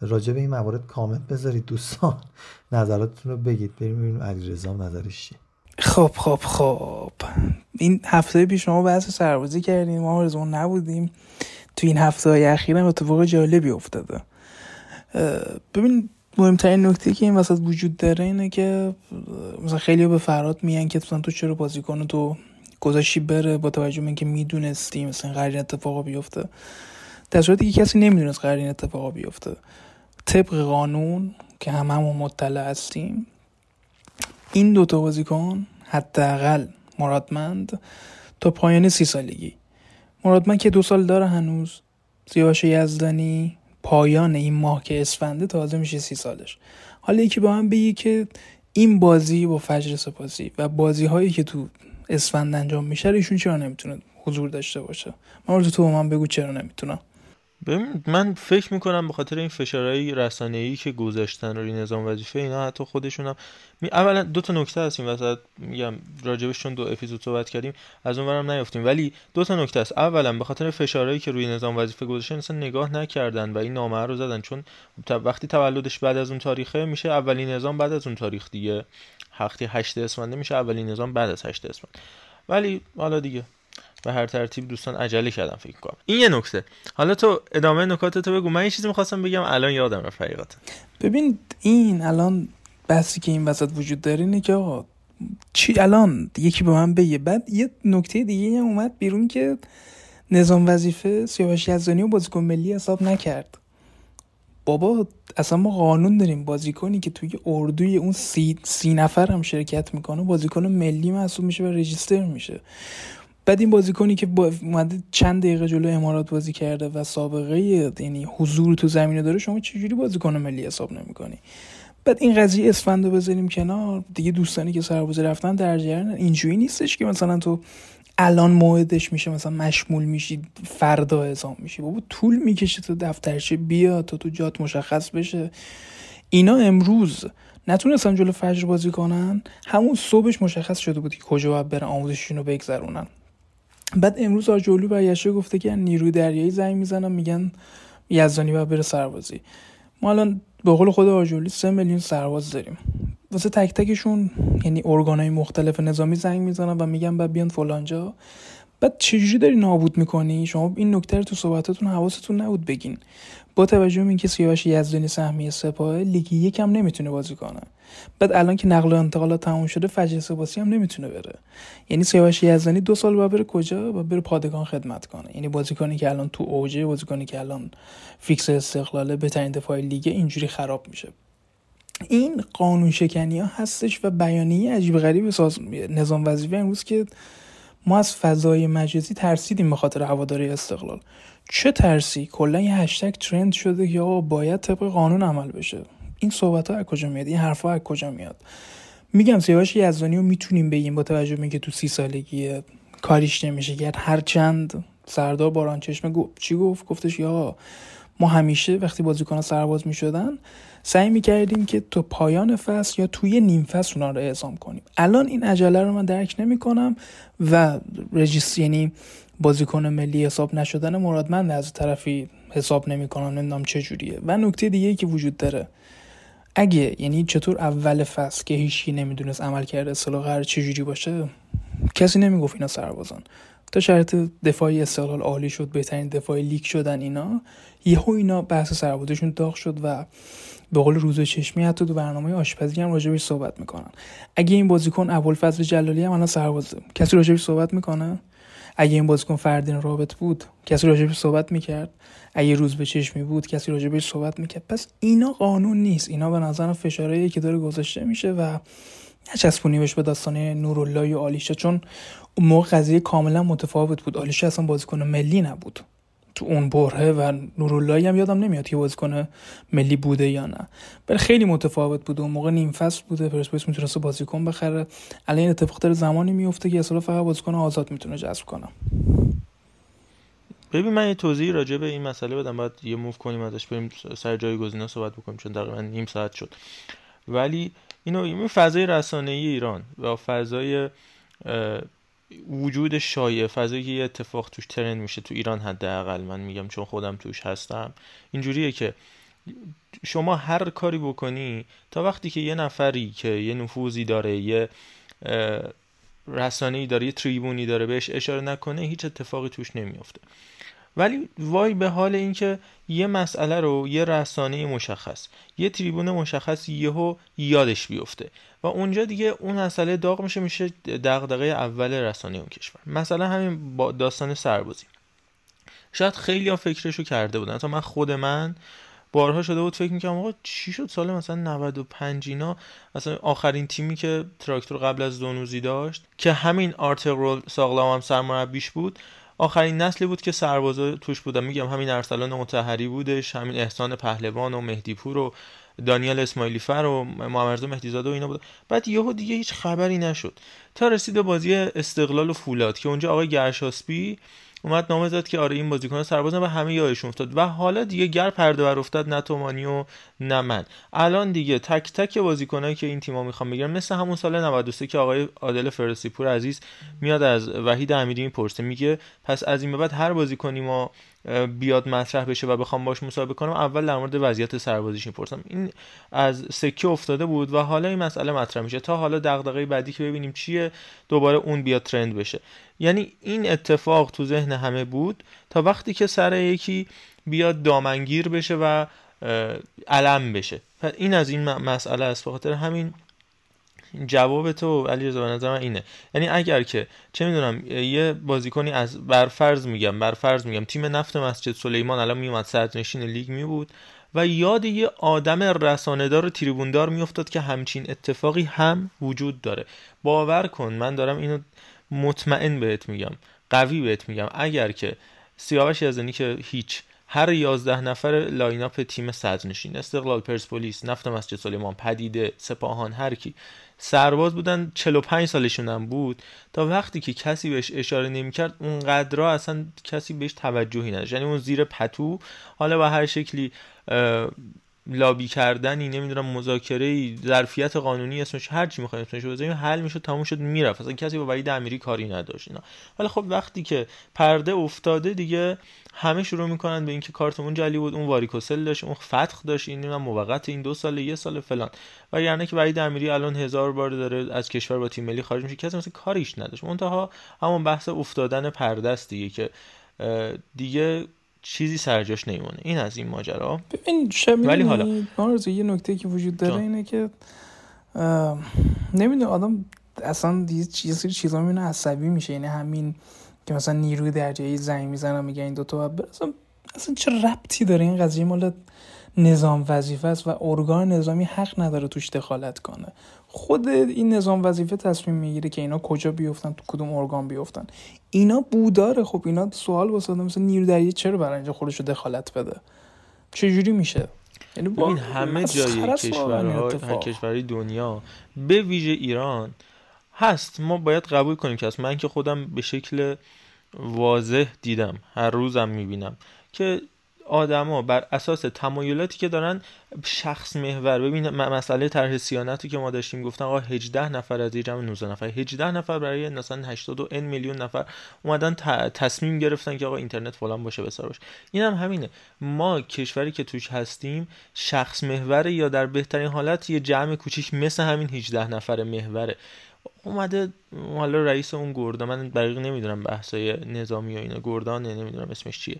راجع به این موارد کامنت بذارید دوستان. نظراتتون رو بگید. بریم ببینیم علیرضا نظرش چیه. خب خب خب. این هفته پیش شما بحث سربازی کردیم. ما آرزون نبودیم. تو این هفته های اخیر هم اتفاق جالبی افتاده. ببین مهمترین نکته که این وسط وجود داره اینه که مثلا خیلی به فراد میگن که مثلا تو چرا بازیکن تو گذاشی بره با توجه به اینکه می‌دونستی مثلا قرار اتفاقا بیفته. در صورتی که کسی نمی‌دونست قرار این اتفاقا بیفته. طبق قانون که هممون مطلع هستیم این دوتا بازیکن حداقل مرادمند تا پایان سی سالگی. مرادمند که دو سال داره هنوز سیاوش یزدانی پایان این ماه که اسفنده تازه میشه سی سالش. حالا یکی با هم بگی که این بازی با فجر سپاسی و بازی هایی که تو اسفند انجام میشه ایشون چرا نمی‌تونه حضور داشته باشه؟ من تو من بگو چرا نمی‌تونم من فکر می‌کنم به خاطر این فشارهای ای که گذاشتن روی نظام وظیفه اینا حتی خودشون هم می... اولا دو تا نکته هست این وسط میگم راجبش چون دو اپیزود صحبت کردیم از اونورم نیافتیم ولی دو تا نکته است اولا به خاطر فشارهایی که روی نظام وظیفه گذاشتن اصلا نگاه نکردن و این نامه رو زدن. چون وقتی تولدش بعد از اون تاریخه میشه اولین نظام بعد از اون تاریخ دیگه. وقتی 8 اسفند میشه اولین نظام بعد از 8 اسفند ولی حالا دیگه. به هر ترتیب دوستان عجله کردم فکر کنم. این یه نکته. حالا تو ادامه نکات تو بگو. من یه چیزی می‌خواستم بگم الان یادم رفت حقیقتا. ببین این الان بحثی که این وسط وجود داره اینه که آقا چی الان یکی به من بگه. بعد یه نکته دیگه هم اومد بیرون که نظام وظیفه سیاوش یزدانی و بازیکن ملی حساب نکرد. بابا اصلا ما قانون داریم. بازیکنی که توی اردوی اون سی, سی نفر هم شرکت می‌کنه بازیکن ملی محسوب میشه و رجیستر میشه. بعد این بازیکنی که با چند دقیقه جلو امارات بازی کرده و سابقه یعنی حضور تو زمینه داره شما چجوری بازیکن ملی حساب نمی‌کنی؟ بعد این قضیه اسفند رو بذاریم کنار. دیگه دوستانی که سربازی رفتن در جریان اینجوری نیستش که مثلا تو الان موعدش میشه مثلا مشمول میشی فردا اعزام میشی. بابا طول می‌کشه تو دفترچه بیا تا تو جات مشخص بشه. اینا امروز نتونستن جلو فجر بازی کنن همون صبحش مشخص شده بود که کجا باید برن آموزششون رو بگذرونن. بعد امروز آجولو برگشته گفته که نیروی دریایی زنگ می‌زنن میگن یزدانی باید بره سربازی. ما الان به قول خود آجولی سه میلیون سرباز داریم. واسه تک تکشون یعنی ارگانهای مختلف نظامی زنگ می‌زنن و میگن بعد بیان فلانجا. بعد چجوری داری نابود می‌کنی؟ شما این نکته رو تو صحبتاتون حواستون نبود بگین. با توجه به اینکه سیاوش یزدانی سهمیه سپاه لیگ یکم نمی‌تونه بازی کنه. بعد الان که نقل و انتقالات تموم شده فجر سپاسی هم نمی‌تونه بره. یعنی سیاوش یزدانی دو سال باید بره کجا؟ و بره پادگان خدمت کنه. یعنی بازیکنی که الان تو اوجه بازیکنی که الان فیکس استقلاله بهترین دفاع لیگ اینجوری خراب میشه. این قانون شکنی ها هستش و بیانیه عجیب غریب ساز... نظام وظیفه امروز که ما از فضای مجازی ترسیدیم به خاطر هواداری استقلال. چه ترسی؟ کلا یه هشتگ ترند شده که آقا باید طبق قانون عمل بشه. این صحبت ها از کجا میاد؟ این حرف ها از کجا میاد؟ میگم سیاوش یزدانی رو می‌تونیم بگیم با توجه به اینکه تو سی سالگی کاریش نمیشه کرد. هر چند سردار باران چشمه گفت چی گفت؟ گفتش یا ما همیشه وقتی بازیکن سرباز می‌شدن سعی می‌کردیم که تو پایان فصل یا توی نیم فصل اونا رو اعزام کنیم. الان این عجله رو من درک نمی‌کنم و رجیس یعنی بازیکن ملی حساب نشدن مرادمند از طرفی حساب نمی‌کنم نمی‌دونم چه جوریه. و نکته دیگه که وجود داره اگه یعنی چطور اول فصل که هیچی نمی‌دونست عمل کرده اصطلاح قرار چجوری باشه کسی نمی‌گفت اینا سربازان. تا شرط دفاعی استقلال عالی شد بهترین دفاعی لیک شدن اینا یهو اینا بحث سربازشون داغ شد و به قول روز چشمی حتی تو برنامه آشپزی هم راجبش صحبت می‌کنن. اگه این بازیکن ابوالفضل جلالی هم الان سربازه. کسی راجبش صحبت می‌کنه؟ اگه این بازیکن فردین رابط بود کسی راجبش صحبت می‌کرد. اگه روز به چشمی بود کسی راجبش صحبت می‌کرد. پس اینا قانون نیست. اینا به نظر فشارهایی که داره گذاشته میشه و نچسبونیمش به داستان نورالله و آلیشا. چون اون موقع قضیه کاملا متفاوت بود. آلیشا اصلا بازیکن ملی نبود. تو اون بره و نوراللهی هم یادم نمیاد که بازیکن ملی بوده یا نه. ولی خیلی متفاوت بود اون موقع نیم فصل بوده. پرسپولیس می‌تونست بازیکن بخره. الان این اتفاق داره زمانی میفته که اصلا فقط بازیکن آزاد می‌تونه جذب کنه. ببین من یه توضیحی راجع به این مسئله بدم. بعد یه موو کنیم ازش بریم سر جای گزینه صحبت بکنیم چون تقریبا نیم ساعت شد. ولی اینو این فضای رسانه‌ای ایران و فضای وجود شایع فضایی که یه اتفاق توش ترند میشه تو ایران حداقل من میگم چون خودم توش هستم اینجوریه که شما هر کاری بکنی تا وقتی که یه نفری که یه نفوذی داره یه رسانه‌ای داره یه تریبونی داره بهش اشاره نکنه هیچ اتفاقی توش نمیافته. ولی وای به حال اینکه یه مسئله رو یه رسانه مشخص یه تریبون مشخص یهو یادش بیفته. و اونجا دیگه اون مسئله داغ میشه میشه دغدغه اول رسانه اون کشور. مثلا همین با داستان سربازی. شاید خیلی ها فکرشو کرده بودن. تا من خود من بارها شده بود فکر می‌کنم آقا چی شد سال مثلا 95 اینا؟ مثلا آخرین تیمی که تراکتور قبل از دونوزی داشت که همین آرتقرول ساغلام هم سرمربیش بود آخرین نسلی بود که سربازا توش بودن. میگم همین ارسلان متحری بودش همین احسان پهلوان و مهدیپور و دانیال اسماعیلی فر و محمد مهدیزاده و اینا بود. بعد یهو دیگه هیچ خبری نشد. تا رسید به بازی استقلال و فولاد که اونجا آقای گرشاسپی اومد نامه زد که آره این بازیکن سربازن و همه یادشون افتاد. و حالا دیگه گر پرده بر افتاد نه تومانی و نه من. الان دیگه تک تک بازیکنایی که این تیم‌ها می‌خوام بگیرن مثل همون سال 93 که آقای عادل فرسی پور عزیز میاد از وحید امیری می‌پرسه میگه پس از این به بعد هر بازیکنی ما بیاد مطرح بشه و بخوام باش مصاحبه کنم اول در مورد وضعیت سربازیش می‌پرسم. این از سکه افتاده بود و حالا این مسئله مطرح میشه. تا حالا دغدغه بعدی که ببینیم چیه دوباره اون بیاد ترند بشه. یعنی این اتفاق تو ذهن همه بود. تا وقتی که سر یکی بیاد دامنگیر بشه و علم بشه. این از این مسئله است. بخاطر همین جواب تو علی رضا نظر من اینه. یعنی اگر که چه می‌دونم یه بازیکنی از برفرض میگم برفرض میگم تیم نفت مسجد سلیمان الان میومد صدرنشین لیگ می بود و یاد یه آدم رسانهدار و تریبوندار میافتاد که همچین اتفاقی هم وجود داره. باور کن من دارم اینو مطمئن بهت میگم قوی بهت میگم. اگر که سیاوش یزدانی که هیچ هر یازده نفر lineup تیم صدرنشین استقلال پرسپولیس نفت مسجد سلیمان پدیده سپاهان هر کی سرباز بودن 45 سالشون هم بود تا وقتی که کسی بهش اشاره نمی‌کرد اونقدر اصلا کسی بهش توجهی نداشت. یعنی اون زیر پتو حالا به هر شکلی لابی کردن نمی‌دونم مذاکره ظرفیت قانونی اسمش هر چی می‌خوایم اسمش بزنیم حل می‌شد تموم شد می‌رفت. اصلا کسی با وحید امیری کاری نداشت اینا. ولی خب وقتی که پرده افتاده دیگه همه شروع می‌کنن به اینکه کارتمون جلی بود اون واریکوسل داشت اون فتخ داشت این نمی‌دونم موقت این دو سال یه سال فلان. و یعنی که وحید امیری الان هزار بار داره از کشور با تیم ملی خارج میشه. کسی مثلا کاریش نداشت. منتها همون بحث افتادن پرده است دیگه که دیگه چیزی سرجاش نمیمونه این از این ماجرا. ببین ولی حالا یه نکته که وجود داره اینه که نمی‌دونم آدم اصلا یه چیزی چیزا می‌بینه عصبی میشه. یعنی همین که مثلا نیروی درجه زنگ می‌زنم میگه این دوتا اصلا اصلا چه ربطی داره؟ این قضیه مال نظام وظیفه است و ارگان نظامی حق نداره توش دخالت کنه. خود این نظام وظیفه تصمیم می‌گیره که اینا کجا بیفتن تو کدوم ارگان بیفتن. اینا بوداره. خب اینا سوال واسه مثلا نیرو دریایی چرا برای اینجا خودش رو دخالت بده؟ چجوری میشه؟ یعنی ببین همه جای کشورها هر کشوری دنیا به ویژه ایران هست. ما باید قبول کنیم که من که خودم به شکل واضح دیدم. هر روزم می‌بینم که آدما بر اساس تمایلاتی که دارن شخص محور. ببین مسئله طرح سیانتی که ما داشتیم گفتن آقا 18 نفر از جمع 19 نفر. 18 نفر برای مثلا 80 میلیون نفر اومدن تصمیم گرفتن که آقا اینترنت فلان باشه بسار باشه. این هم همینه. ما کشوری که توش هستیم شخص محور یا در بهترین حالت یه جمع کوچیک مثل همین 18 نفر محوره. اومده حالا رئیس اون گردان من دقیق نمی‌دونم بحثای نظامی و اینا. گردان نمی‌دونم اسمش چیه.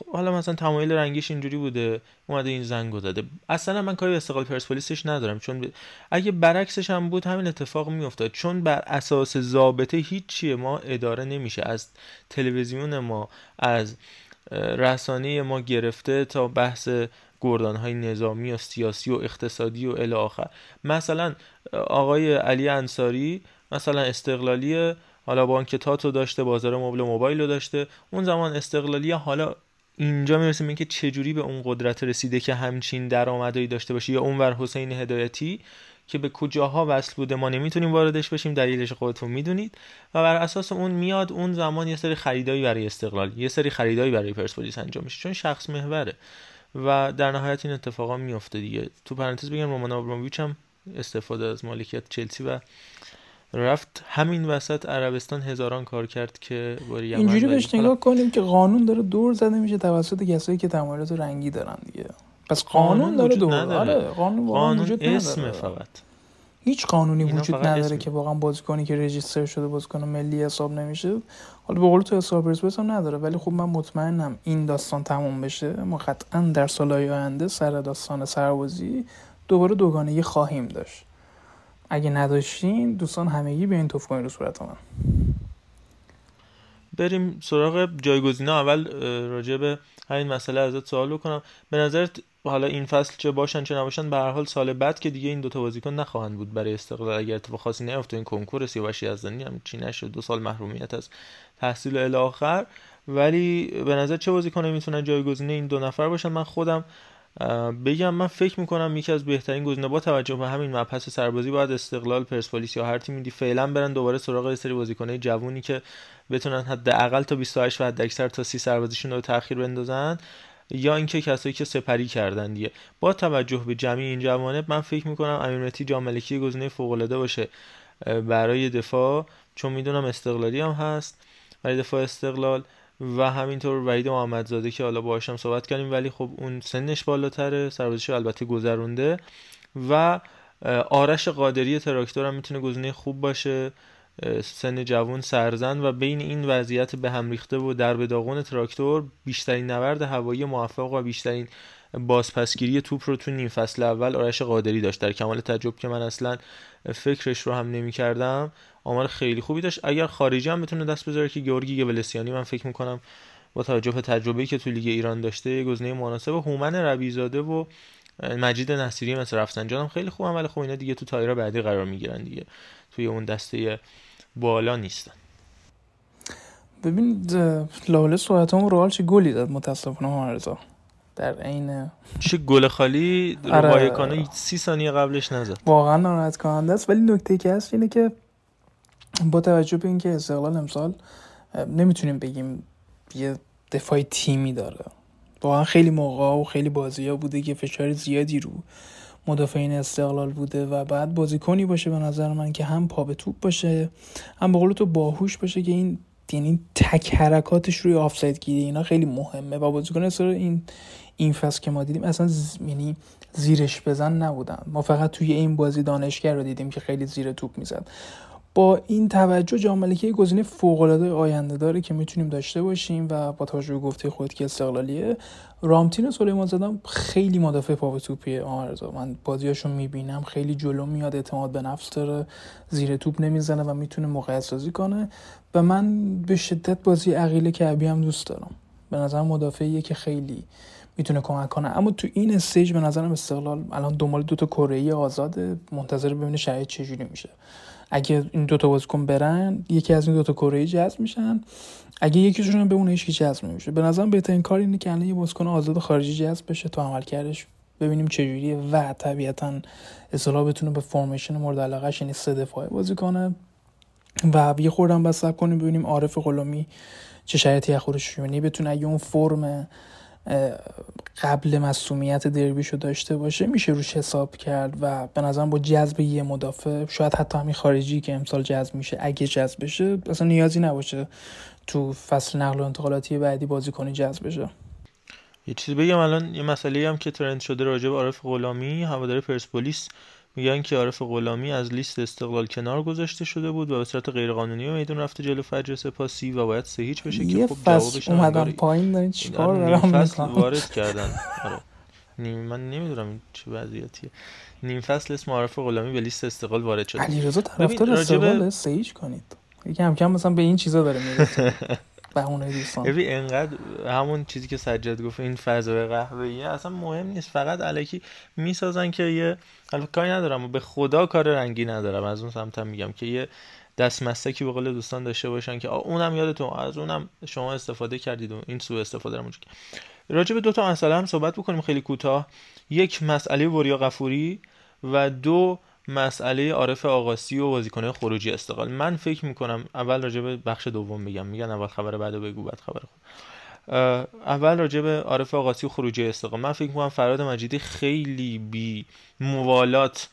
خب حالا مثلا تمایل رنگیش اینجوری بوده اومده این زنگ زده. اصلا من کاری به استقلال پرسپولیسش ندارم چون ب... اگه برعکسش هم بود همین اتفاق میافتاد. چون بر اساس ضابطه هیچ ما اداره نمیشه. از تلویزیون ما از رسانه ما گرفته تا بحث گردان های نظامی و سیاسی و اقتصادی و الی آخر. مثلا آقای علی انصاری مثلا استقلالی حالا بانک تاتو داشته بازار مبل موبایل رو داشته. اون زمان استقلالی حالا اینجا می‌رسیم اینکه چجوری به اون قدرت رسیده که همچین درآمدایی داشته باشه یا اونور حسین هدایتی که به کجاها وصل بوده ما نمی‌تونیم واردش بشیم دلیلش خودتون می‌دونید. و بر اساس اون میاد اون زمان یه سری خریدایی برای استقلال یه سری خریدایی برای پرسپولیس انجام میشه چون شخص محوره. و در نهایت این اتفاقا میفته دیگه. تو پرانتز بگم رومان آبراموویچ هم استفاده از مالکیت چلسی و رفت همین وسط عربستان هزاران کار کرد که باری اینجوری بهش نگاه کنیم که قانون داره دور زده میشه توسط کسایی که تمایلات رنگی دارن دیگه. پس قانون, داره دور. آره قانون, قانون وجود اسم نداره. فقط. هیچ قانونی وجود نداره اسمه. که واقعا بازیکنی که رجیستر شده بازیکن ملی حساب نمیشه. حالا به قول تو حساب هم نداره ولی خب من مطمئنم این داستان تموم بشه. ما قطعا در سالهای آینده سر داستان سربازی دوباره دوگانگی خواهیم داشت. اگه نداشتین دوستان همگی بیاین توف کنین رو صورت من. بریم سراغ جایگزینه اول راجع به همین مسئله ازت سوال بکنم. به نظرت حالا این فصل چه باشن چه نباشن؟ به هر حال سال بعد که دیگه این دوتا بازیکن نخواهند بود برای استقلال. اگر اتفاق خاصی نیفته این کنکور سیاوش یزدانی هم چی نشد؟ دو سال محرومیت از تحصیل الی آخر ولی به نظر چه بازیکنایی می‌تونن جایگزینه این دو نفر باشن؟ من خودم بگم من فکر می‌کنم یکی از بهترین گزینه با توجه به همین مبحث سربازی باید استقلال پرسپولیس یا هر تیمی دی فعلا برن دوباره سراغ یه سری بازیکنای جوونی که بتونن حداقل تا 28 و حداکثر تا 30 سربازیشون رو تاخیر بندازن یا اینکه کسایی که سپری کردن دیگه. با توجه به جمعی این جوانب من فکر می‌کنم امیرمتی جام ملکی گزینه فوق العاده باشه برای دفاع چون می‌دونم استقلالی هم هست برای دفاع استقلال و همینطور وحید محمدزاده که حالا باهاش هم صحبت کردیم ولی خب اون سنش بالاتره سربازیش رو البته گذرونده و آرش قادری تراکتور هم می‌تونه گزینه خوب باشه. سن جوان سرزن و بین این وضعیت به هم ریخته و در به تراکتور بیشترین نبرد هوایی موفق و بیشترین بازپسگیری توپ رو تو نیم فصل اول آرش قادری داشت. در کمال تعجب که من اصلا فکرش رو هم نمی کردم آمار خیلی خوبی داشت. اگر خارجی هم بتونه دست بذاره که گیورگی گولسیانی من فکر می‌کنم با توجه به تجربه‌ای که تو لیگ ایران داشته گزینه مناسب. هومن ربیزاده و مجید نصیری مثل رفسنجان هم خیلی خوبن ولی خب اینا دیگه تو تایرا بعدی قرار می‌گیرن دیگه. توی اون دسته بالا نیستن. ببین لاله صحبت همون رئال چه گلی داد متاسفانه هنرزا در عین چه گل خالی آره. روایکانو سی ثانیه قبلش نزد. واقعا ناراحت کننده است. ولی نکته که هست اینه که با توجه به اینکه استقلال امسال نمی‌تونیم بگیم یه دفاع تیمی داره. واقعا خیلی موقع و خیلی بازی ها بوده که فشار زیادی رو مدافعین استقلال بوده و بعد بازیکنی باشه به نظر من که هم پا به توپ باشه هم به قول تو باهوش باشه که این یعنی تک حرکاتش روی آفساید گیری اینا خیلی مهمه و بازیکن استقلال این این فصل که ما دیدیم اصلا ز... یعنی زیرش بزن نبودن. ما فقط توی این بازی دانشگر رو دیدیم که خیلی زیر توپ می‌زد. با این توجه جام ملکی یه گزینه فوق العاده آینده داره که می‌تونیم داشته باشیم و با توجه به گفته خودت که استقلالیه رامتین و سلیمان زدم خیلی مدافع پا به توپیه آرزا من بازیاشو می‌بینم خیلی جلو میاد اعتماد به نفس داره زیر توپ نمی‌زنه و می‌تونه موقعیت سازی کنه. و من به شدت بازی عقیل کعبی هم دوست دارم. به نظر مدافعیه که خیلی می‌تونه کمک کنه. اما تو این استیج به نظرم استقلال الان دنبال دوتا کره ای آزاده. منتظر ببینه شرایط چجوری میشه. اگه این دوتا بازیکن برن یکی از این دوتا کره جذب میشن. اگه یکیشون به اون هیچ جذب نمیشه. به نظرم بهترین کار اینه که الان یه بازیکن آزاد خارجی جذب بشه تو عملکردش ببینیم چجوریه و طبیعتا اصطلاح بتونه به فرمیشن مورد علاقهش یعنی سه دفاعه بازی کنه. و یه خوردم بس کنیم ببینیم عارف غلامی چه شرایطی از یعنی بتونه اگه اون فرم قبل مسئولیت دربیشو داشته باشه میشه روش حساب کرد و به نظرم با جذب یه مدافع شاید حتی همین خارجی که امسال جذب میشه اگه جذب بشه اصلا نیازی نباشه تو فصل نقل و انتقالاتی بعدی بازیکنی جذب بشه. یه چیزی بگم الان یه مسئله هم که ترند شده راجع به عارف غلامی هوادار پرسپولیس میگن که عارف غلامی از لیست استقلال کنار گذاشته شده بود و به صورت غیرقانونی به میدون رفته جلو فجر سپاسی و باید سه هیچ بشه که خب جوابش اومدن پایین دارین چیکار دارم فصل وارد کردن. آره. نیم من نمی‌دونم این چه وضعیتیه. نیم فصل اسم عارف غلامی به لیست استقلال وارد شده. علیرضا طرفدار استقلال سهیج کنید. کم کم مثلا به این چیزا داره میره بهونه دوستان. ببین انقدر همون چیزی که سجاد گفت این فضای قهوه‌ای اصلا مهم نیست. فقط علکی می‌سازن که یه البته کاری ندارم به خدا کار رنگی ندارم. از اون سمتم میگم که یه دست مسکی به قول دوستان داشته باشن که اونم یادتون از اونم شما استفاده کردید و این سوء استفاده رو راجع به دو تا مسئله هم صحبت بکنیم خیلی کوتاه. یک مسئله وریا غفوری و دو مسئله عارف آقاسی و بازیکن خروجی استقلال. من فکر می‌کنم اول راجع به بخش دوم بگم میگن اول خبر بعد بگو بعد خبر خود. اول راجع به عارف آقاسی و خروجی استقلال. من فکر می‌کنم فراد مجیدی خیلی بی موالات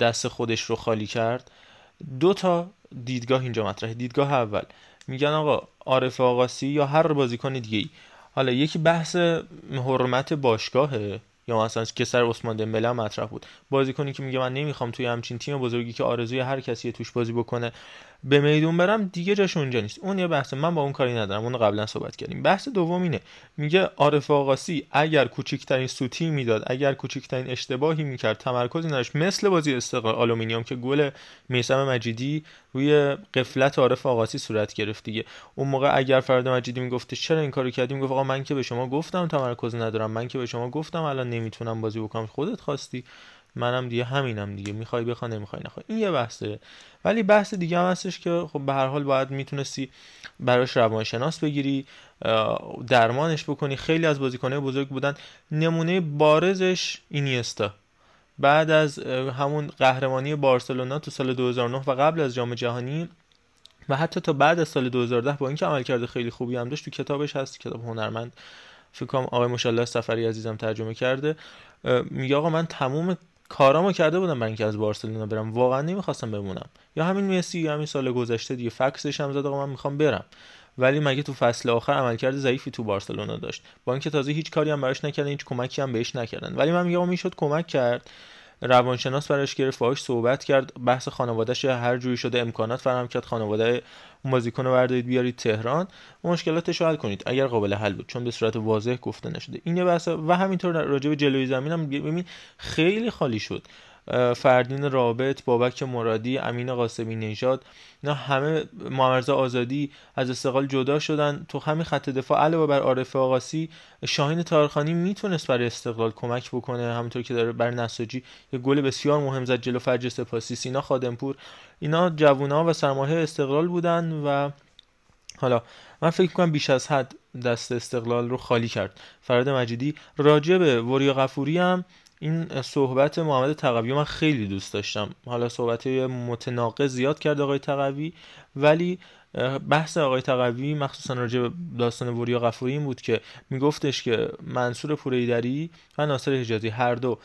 دست خودش رو خالی کرد. دو تا دیدگاه اینجا مطرحه. دیدگاه اول. میگن آقا عارف آقاسی یا هر بازیکن دیگه ای حالا یکی بحث حرمت باشگاهه یا مثلا که سر عثمان دمبله مطرح بود. بازیکنی که میگه من نمی‌خوام توی همچین تیم بزرگی که آرزوی هر کسی توش بازی بکنه به میدون برم دیگه جاش اونجا نیست. اون یه بحث من با اون کاری ندارم. اون قبلا صحبت کردیم. بحث دوم اینه. میگه عارف آقاسی اگر کوچکترین سوتی می‌داد اگر کوچکترین اشتباهی می‌کرد تمرکزی نداشت. مثل بازی استقلال آلومینیوم که گل میسم مجیدی روی قفلت عارف آقاسی صورت گرفت دیگه. اون موقع اگر فرهاد مجیدی می‌گفته چرا این کارو کردی می‌گفت آقا من که به شما گفتم تمرکز ندارم. من که به شما گفتم الان نمی‌تونم بازی بکنم. خودت خواستی. منم دیگه همینم دیگه می‌خوای بخوا نمی‌خوای نخوای. این یه بحثه. ولی بحث دیگه هم هستش که خب به هر حال باید می‌تونستی براش روانشناس بگیری درمانش بکنی. خیلی از بازیکنهای بزرگ بودن. نمونه بارزش اینیستا. بعد از همون قهرمانی بارسلونا تو سال 2009 و قبل از جام جهانی و حتی تا بعد از سال 2010 با اینکه عملکرد خیلی خوبی هم داشت تو کتابش هست کتاب هنرمند. فکر کنم آقای مشالله سفری عزیزم ترجمه کرده. میگه آقا من تموم کارامو کرده بودم برای اینکه از بارسلونا برم. واقعا نمی‌خواستم بمونم. یا همین مسی همین سال گذشته دیگه فکسش هم زد آقا من می‌خوام برم. ولی مگه تو فصل آخر عملکرد ضعیفی تو بارسلونا داشت؟ با اینکه تازه هیچ کاری هم براش نکردن هیچ کمکی هم بهش نکردن. ولی من میگم می‌شد کمک کرد. روانشناس براش گرفت باهاش صحبت کرد. بحث خانوادهش هر جوری شده امکانات فراهم کرد. خانواده اون بازیکن رو بردارید بیارید تهران مشکلاتش رو حل کنید. اگر قابل حل بود چون به صورت واضح گفته نشده. این بحث و همینطور راجع به جلوی زمین هم ببین خیلی خالی شد. فردین رابط بابک مرادی امین قاسمی نژاد اینا همه محمد آزادی از استقلال جدا شدن. تو همین خط دفاع علاوه بر عارف آقاسی شاهین تارخانی می‌تونست برای استقلال کمک بکنه. همونطور که داره بر نساجی یه گل بسیار مهم زد جلو فرج سپاسی سینا خادمپور اینا جوونا و سرمایه استقلال بودن و حالا من فکر کنم بیش از حد دست استقلال رو خالی کرد. فراد مجیدی راجع به وریا غفوری هم این صحبت محمد تقوی من خیلی دوست داشتم. حالا صحبت متناقض زیاد کرد آقای تقوی ولی بحث آقای تقوی مخصوصا راجع به داستان وریا غفوری این بود که میگفتش که منصور پورحیدری و ناصر حجازی هر دو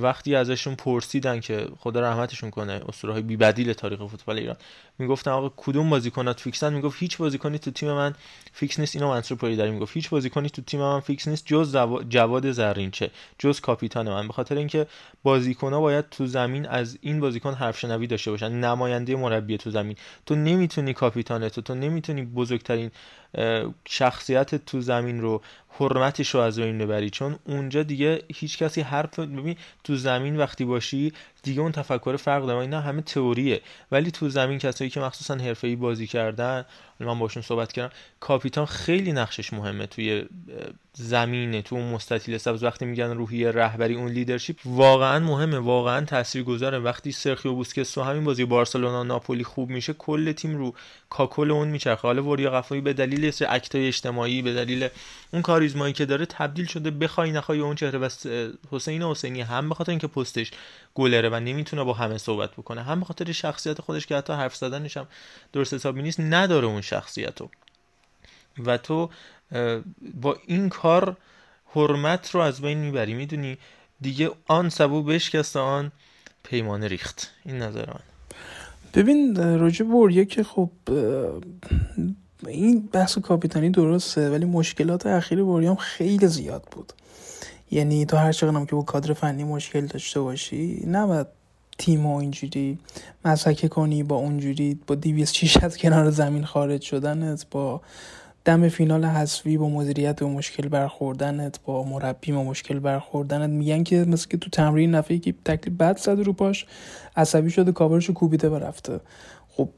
وقتی ازشون پرسیدن که خدا رحمتشون کنه اسطوره های بی بدیل تاریخ فوتبال ایران می‌گفتن آقا کدوم بازیکنات فیکسن می‌گفت هیچ بازیکنی تو تیم من فیکس نیست. اینو منصور پورحیدری می‌گفت هیچ بازیکنی تو تیم من فیکس نیست جز جواد زرینچه جز کاپیتان من. به خاطر اینکه بازیکن‌ها باید تو زمین از این بازیکن حرف شنوی داشته باشن. نماینده مربی تو زمین. تو نمی‌تونی کاپیتانت تو تو نمی‌تونی بزرگترین شخصیت تو زمین رو حرمتش رو از بین ببری. چون اونجا دیگه هیچ کسی حرف ببین تو زمین وقتی باشی دیگه اون تفکر فرق داره. اینا همه تئوریه. ولی تو زمین کسایی که مخصوصا حرفه‌ای بازی کردن من باشون صحبت کردم کاپیتان خیلی نقشش مهمه توی زمینه تو اون مستطیل سبز. وقتی میگن روحیه رهبری اون leadership واقعا مهمه واقعا تاثیرگذاره. وقتی سرخیو بوسکتس تو همین بازی بارسلونا ناپولی خوب میشه کل تیم رو کاکل اون میچرخه. حالا وریا غفوری به دلیل act های اجتماعی به دلیل اون کاریزمایی که داره تبدیل شده بخوای نخوای اون چهره. بس حسین حسینی هم به خاطر اینکه پستش گلره و نمی‌تونه با همه صحبت بکنه. هم به خاطر شخصیت خودش که حتی حرف زدنش هم درست حسابی نیست نداره اون شخصیتو. و تو با این کار حرمت رو از بین می‌بری. می‌دونی؟ دیگه آن سبو بشکست آن پیمانه ریخت. این نظر من. ببین راجع بوریا که خب این بحث کاپیتانی درسته ولی مشکلات اخیر هم خیلی زیاد بود. یعنی تو هر چقدر که با کادر فنی مشکل داشته باشی نباید تیم و اینجوری مسکه کنی با اونجوری با دیویس چیش از کنار زمین خارج شدنت با دم فینال حذفی با مدیریت و مشکل برخوردنت با مربی و مشکل برخوردنت. میگن که مثل که تو تمرین نفعی که تکلیف بد زده رو پاش عصبی شده کاورشو کوبیده و رفته. خب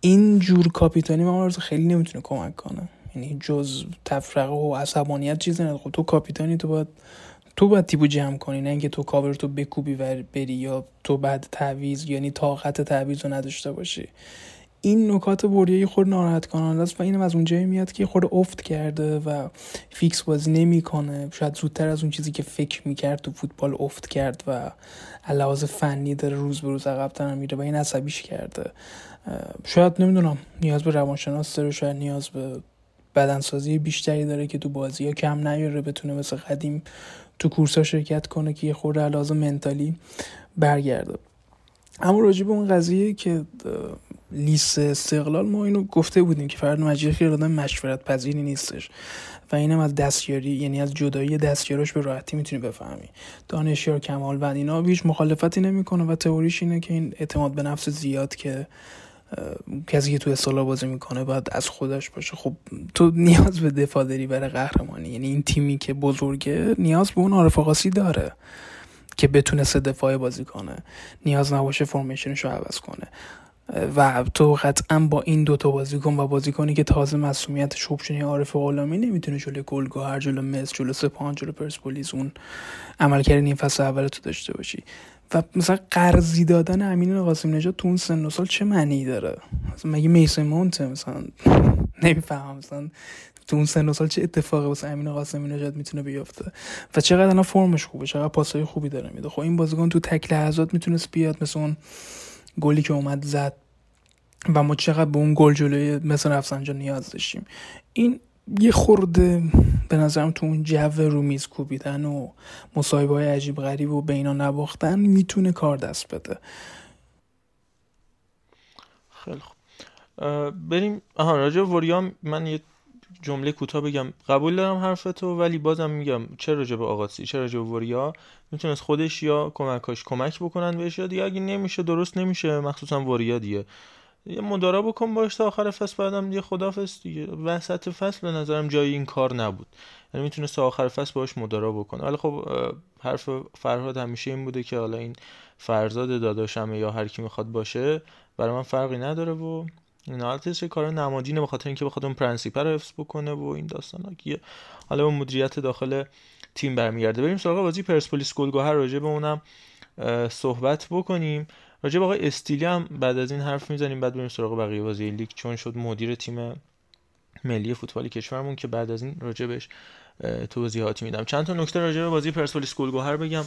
این جور کاپیتانی من خیلی نمی‌تونه کمک کنه. یعنی جز تفرقه و عصبانیت چیزی نداره. خب تو کاپیتانی تو باید تو باید تیمو جمع کنی نه اینکه تو کاور تو بکوبی و بری یا تو بعد تعویض یعنی طاقت تعویض رو نداشته باشی. این نکات وریا خب ناراحت کننده است و اینم از اونجایی میاد که خود افت کرده و فیکس بازی نمی‌کنه. شاید زودتر از اون چیزی که فکر می‌کرد تو فوتبال افت کرد و لحاظ فنی داره روز به روز عقبتر میره و این عصبیش کرده. شاید نمی‌دونم نیاز به روانشناس داره شاید نیاز به بدنسازی بیشتری داره که تو بازی ها کم نیاره بتونه مثل قدیم تو کورس ها شرکت کنه که یه خورده لازم منتالی برگرده. اما راجع به اون قضیه که لیست استقلال ما اینو گفته بودیم که فرد مجید خیلی آدم مشورت پذیری نیستش و اینم از دستیاری یعنی از جدایی دستیاراش به راحتی می‌تونی بفهمی. دانشیار کمال و اینا هیچ مخالفتی نمی‌کنه و تئوریش اینه که این اعتماد به نفس زیاد که کسی که تو اصطلاح بازی می‌کنه باید از خودش باشه. خب تو نیاز به دفاع داری برای قهرمانی. یعنی این تیمی که بزرگه نیاز به اون عارف داره که بتونه سه دفاعی بازی کنه. نیاز نباشه فرمیشنش رو عوض کنه. و تو قطعا با این دوتا بازیکن و بازیکنی که تازه مسئولیت شوبشونی عارف غلامی نمی‌تونه جلوی گلگهر جلو مصر جلو سپاهان جلو پرسپولیس اون عملکرد نیم فصل اول تو داشته باشی. و مثلا قرضی دادن امین قاسم نژاد تو اون سن و سال چه معنی داره؟ مثلا مگه میسن مونت مثلا؟ نمی‌فهمم مثلا تو اون سن و سال چه اتفاقی واسه امین قاسمی نژاد می‌تونه بیفته؟ و چقدر الان فرمش خوبه چقدر پاسای خوبی داره میده. خب این بازیکن تو تک لحظات می‌تونست بیاد مثل اون گلی که اومد زد و ما چقدر به اون گل جلوی مثل رفسنجان نیاز داشتیم. این یه خورده به نظرم تو اون جو رو میز کوبیدن و مصاحبه های عجیب غریب و بینا نباختن می‌تونه کار دست بده. خیلی خوب. بریم. آها راجع وریام من یه جمله کوتاه بگم. قبول دارم حرفتو ولی بازم میگم چه راجع به آقاسی چه راجع به وریا. می‌تونست خودش یا کمکاش کمک بکنن بهش یا دیگه اگه نمیشه درست نمیشه مخصوصا وریا دیگه. یه مدارا بکن باش تا آخر فصل بعدم دیگه خدافظ دیگه. وسط فصل به نظرم جای این کار نبود. یعنی می‌تونست تا آخر فصل باش مدارا بکنه. ولی خب حرف فرهاد همیشه این بوده که حالا این فرزاد داداشمه یا هر کی می‌خواد باشه برای من فرقی نداره و این حالتش کار نمادینه به خاطر اینکه بخواد اون پرنسیپ رو حفظ بکنه و این داستانا که حالا به مدیریت داخل تیم برمیگرده. بریم سراغ بازی پرسپولیس گل‌گهر راجع به اونم صحبت بکنیم. راجع به آقای استیلی هم بعد از این حرف می‌زنیم بعد بریم سراغ بقیه بازی لیگ چون شد مدیر تیم ملی فوتبالی کشورمون که بعد از این راجع بهش توضیحاتی میدم. چند تا نکته راجع به بازی پرسپولیس گلگهر بگم.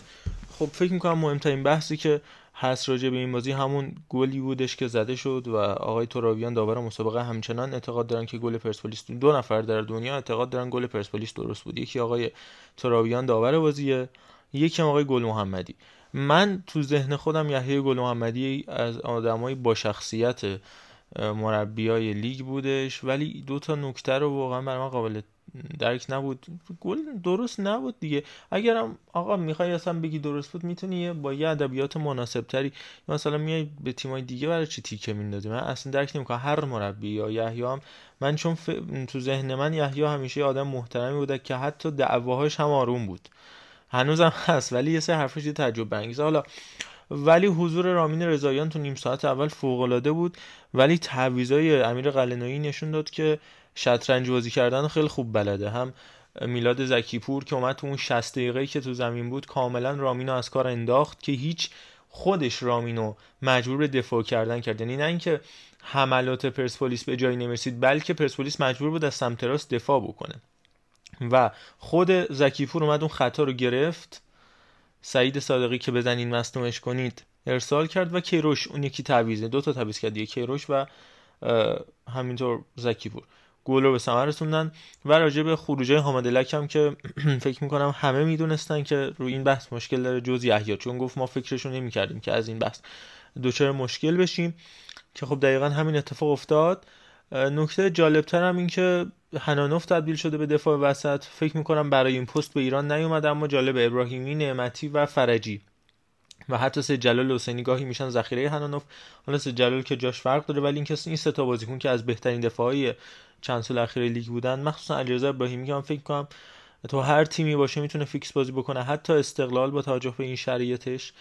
خب فکر می‌کنم مهمترین بحثی که هست راجع به این بازی همون گلی بودش که زده شد و آقای تراویان داور مسابقه همچنان اعتقاد دارن که گل پرسپولیس دو نفر در دنیا اعتقاد دارن گل پرسپولیس درست بود. یکی آقای تراویان داور بازیه یکی آقای گل محمدی. من تو ذهن خودم یحیی گل محمدی از آدمای با شخصیت مربیای لیگ بودش ولی دو تا نکته رو واقعا برای من قابل درک نبود. گل درست نبود دیگه. اگرم آقا می‌خوای اصلا بگی درست بود می‌تونی با یه ادبیات مناسب تری مثلا میای به تیمای دیگه برای چی تیکه میندازی؟ من اصلا درک نمی‌کنم. هر مربی یا یحیی هم من چون تو ذهن من یحیی همیشه آدم محترمی بوده که حتی دعواهاش هم آروم بود. هنوزم هست ولی یه سه حرفش یه تعجب حالا ولی حضور رامین رضاییان تو نیم ساعت اول فوق العاده بود ولی تعویضای امیر قلنویی نشون داد که شطرنج بازی کردن خیلی خوب بلده. هم میلاد زکیپور که اومد تو اون 60 دقیقه که تو زمین بود کاملا رامینو از کار انداخت که هیچ خودش رامینو مجبور به دفاع کردن کرد. یعنی نه اینکه حملات پرسپولیس به جایی نمی‌رسید بلکه پرسپولیس مجبور بود از سمت راست دفاع بکنه. و خود زکیپور اومد اون خطا رو گرفت. سعید صادقی که بزنین مصنوعش کنید ارسال کرد و کیروش اون یکی تعویضه. دو تا تعویض کرد یکی کیروش و همینطور زکیپور گل رو به ثمر رسوندن و راجع به خروجه حامد لک هم که فکر می‌کنم همه می‌دونستن که روی این بحث مشکل داره. جز یحیی چون گفت ما فکرشو نمی‌کردیم که از این بحث دچار مشکل بشیم. که خب دقیقا همین اتفاق افتاد. نکته جالبتر هم این که هنانوف تبدیل شده به دفاع وسط. فکر می‌کنم برای این پست به ایران نیومد اما جالب ابراهیمی نعمتی و فرجی. و حتی سید جلال حسینی گاهی میشن ذخیره هنانوف. حالا سید جلال که جاش فرق داره ولی این کسی این سه تا بازیکن که از بهترین دفاعی چند سال اخیر لیگ بودن مخصوصا علیرضا ابراهیمی که من فکر کنم تو هر تیمی باشه می‌تونه فیکس بازی بکنه. حتی استقلال با توجه به این شرایطش.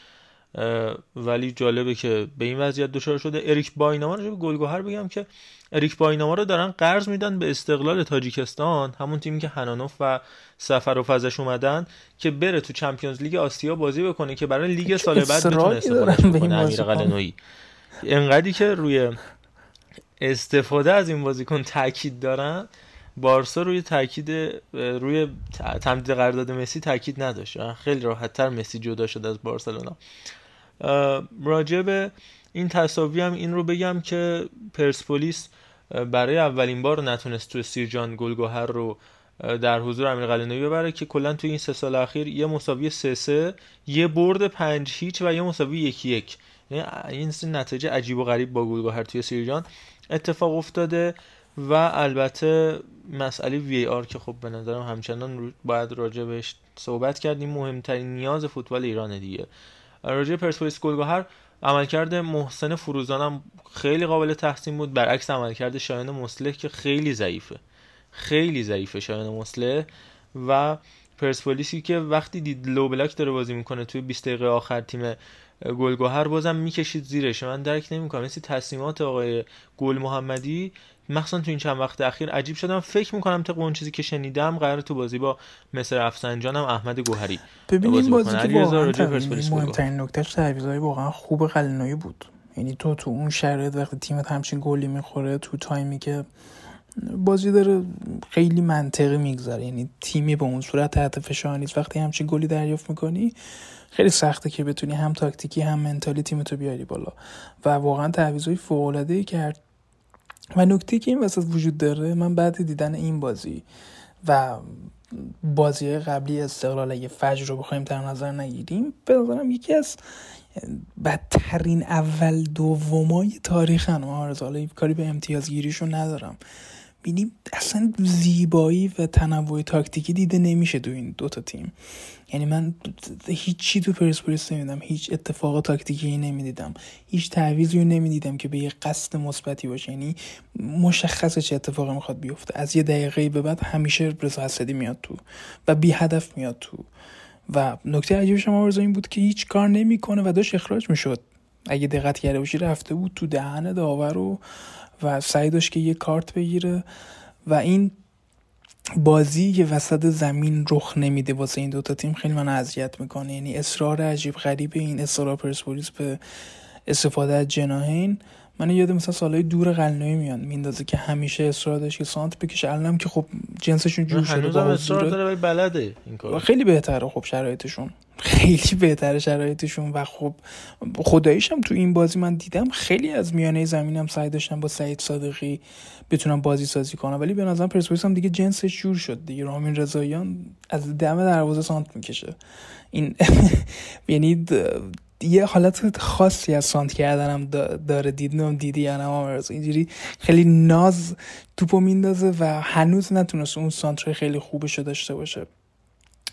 ولی جالبه که به این وضعیت دچار شده. اریک بایناما رو به گل گهر بگم که اریک بایناما رو دارن قرض میدن به استقلال تاجیکستان همون تیمی که هنانوف و سفر و فزش اومدن که بره تو چمپیونز لیگ آسیا بازی بکنه که برای لیگ سال بعد بتونه استفاده کنه. امیر قلنویی انقدری که روی استفاده از این بازیکن تاکید دارن بارسا روی تاکید روی تمدید قرارداد مسی تاکید نداشت. خیلی راحت تر مسی جدا شد از بارسلونا. راجع به این تصاوی هم این رو بگم که پرسپولیس برای اولین بار نتونست تو سیرجان گلگوهر رو در حضور امیر قلعه‌نویی ببره که کلا تو این سه سال اخیر یه مساوی سه سه یه برد پنج هیچ و یه مساوی یکی یک. یعنی این نتیجه عجیب و غریب با گلگوهر توی سیرجان اتفاق افتاده و البته مسئله وی آر که خب به نظرم همچنان باید راجع بهش صحبت کردیم مهمترین نیاز فوتبال ایران دیگه. راجع پرسپولیس گلگهر عملکرد محسن فروزانم خیلی قابل تحسین بود. برعکس عملکرد شایان مسلح که خیلی ضعیفه. خیلی ضعیفه شایان مسلح و پرسپولیسی که وقتی دید لو بلاک داره بازی می‌کنه توی 20 دقیقه آخر تیم گلگهر بازم می‌کشید زیرش. من درک نمی‌کنم. مثل تصمیمات آقای گل محمدی مخصوصا تو این چند وقت اخیر عجیب شدم. فکر می‌کنم طبق اون چیزی که شنیدم قرار تو بازی با مصر افسنجان هم احمد گوهری ببین این بازی که واقعا مهمترین نکتهش تعویضای واقعا خوب قلنویی بود. یعنی تو تو اون شرایط وقتی تیمت همچین گلی می‌خوره تو تایمی که بازی داره خیلی منطقی میگذره. یعنی تیمی به اون صورت تحت فشار نیست. وقتی همچین گلی دریافت می‌کنی خیلی سخته که بتونی هم تاکتیکی هم منتالی تیمتو بیاری بالا. و واقعا تعویضای فوق العاده ای کرد و نکته که این وسط وجود داره من بعد دیدن این بازی و بازی قبلی استقلال اگه فجر رو بخوایم در نظر نگیریم به نظرم یکی از بدترین اول دومای تاریخ حالا کاری به امتیازگیریشون ندارم. بینیم اصلا زیبایی و تنوع تاکتیکی دیده نمیشه تو این دوتا تیم. یعنی من هیچی تو پرسپولیس نمیدم هیچ اتفاق تاکتیکی نمی‌دیدم هیچ تعویضی رو نمی‌دیدم که به یه قصد مثبتی باشه. یعنی مشخصه چه اتفاقی می‌خواد بیفته. از یه دقیقه به بعد همیشه رضا حسدی میاد تو و بی هدف میاد تو. و نکته عجیبش هم این بود که هیچ کار نمی‌کنه و داشت اخراج می‌شد. اگه دقت کرده باشی رفته بود تو دهن داور و و سعی داشت که یه کارت بگیره و این بازی که وسط زمین رخ نمیده واسه این دوتا تیم. خیلی من اذیت می‌کنه. یعنی اصرار عجیب غریب این اصرار پرسپولیس به استفاده از جناهین من یاد مثلا سالهای دور قلنوی میان. میندازه که همیشه اصرار داشت که سانت بکشه. الانم که خب جنسشون جور شده با اصرار داره بلده این کار خیلی بهتره خب شرایطشون. خیلی بهتره شرایطشون. و خب خداییشم تو این بازی من دیدم خیلی از میانه زمینم سعی داشتم با سعید صادقی بتونم بازی سازی کنم. ولی به نظرم پرسپولیس هم دیگه جنسش جور شد دیگه. رامین رضاییان از دم دروازه سانت می‌کشه. این یعنی یه حالت خاصی از سانت کردنم داره. دیدنم دیدی یا نه اینجوری خیلی ناز توپو میندازه و هنوز نتونست اون سانتر خیلی خوبشو داشته باشه.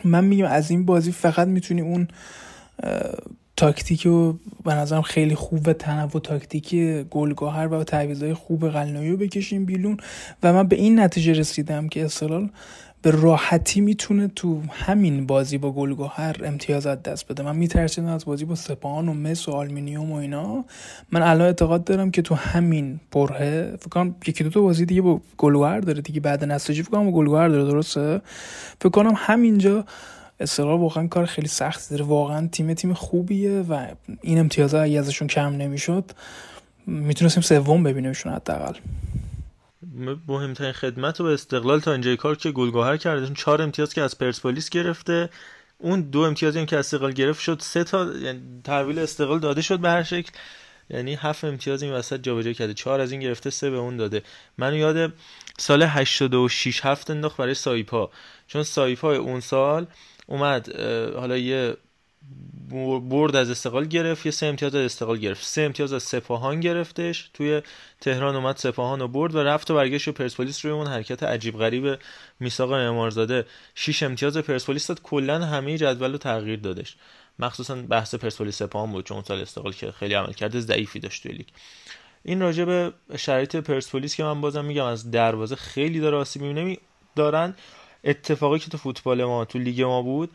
من میگم از این بازی فقط می‌تونی اون تاکتیک و به نظرم خیلی خوب و تنوع تاکتیکی گلگاهر و تعویضهای خوب قلنویی رو بکشیم بیلون و من به این نتیجه رسیدم که استقلال به راحتی می‌تونه تو همین بازی با گلگوهر امتیازات دست بده. من میترسیدم از بازی با سپاهان و مس و آلمینیوم و اینا. من الان اعتقاد دارم که تو همین پرهه فکر کنم یکی دو تا بازی دیگه با گلگوهر داره دیگه بعد نساجی فکر کنم با گلگوهر داره درسته؟ فکر کنم همینجا استقلال واقعا کار خیلی سختی داره. واقعا تیم تیم خوبیه و این امتیازات اگه ازشون کم نمی‌شد می‌تونستیم سوم ببینیمشون حداقل. مهمترین خدمت به استقلال تا اینجای کار که گلگهر کرده. چهار امتیاز که از پرسپولیس گرفته. اون دو امتیازی هم که استقلال گرفت شد. سه تا یعنی تحویل استقلال داده شد به هر شکل. یعنی هفت امتیاز این وسط جابجا کرده. چهار از این گرفته سه به اون داده. من یاد سال 86 هفت انداخت برای سایپا. چون سایپا اون سال اومد حالا یه برد از استقلال گرفت یه سه امتیاز از استقلال گرفت. سه امتیاز از سپاهان گرفتش. توی تهران اومد سپاهان رو برد و رفت و برگشت و پرسپولیس روی اون حرکت عجیب غریب میساق معمارزاده. 6 امتیاز پرسپولیس داد. کلا همه جدول رو تغییر دادش. مخصوصا بحث پرسپولیس سپاهان بود چون سال استقلال که خیلی عملکرد ضعیفی داشت توی لیگ. این راجع به شرایط پرسپولیس که من بازم میگم از دروازه خیلی داره آسیب دارن اتفاقی که تو فوتبال ما تو لیگ ما بود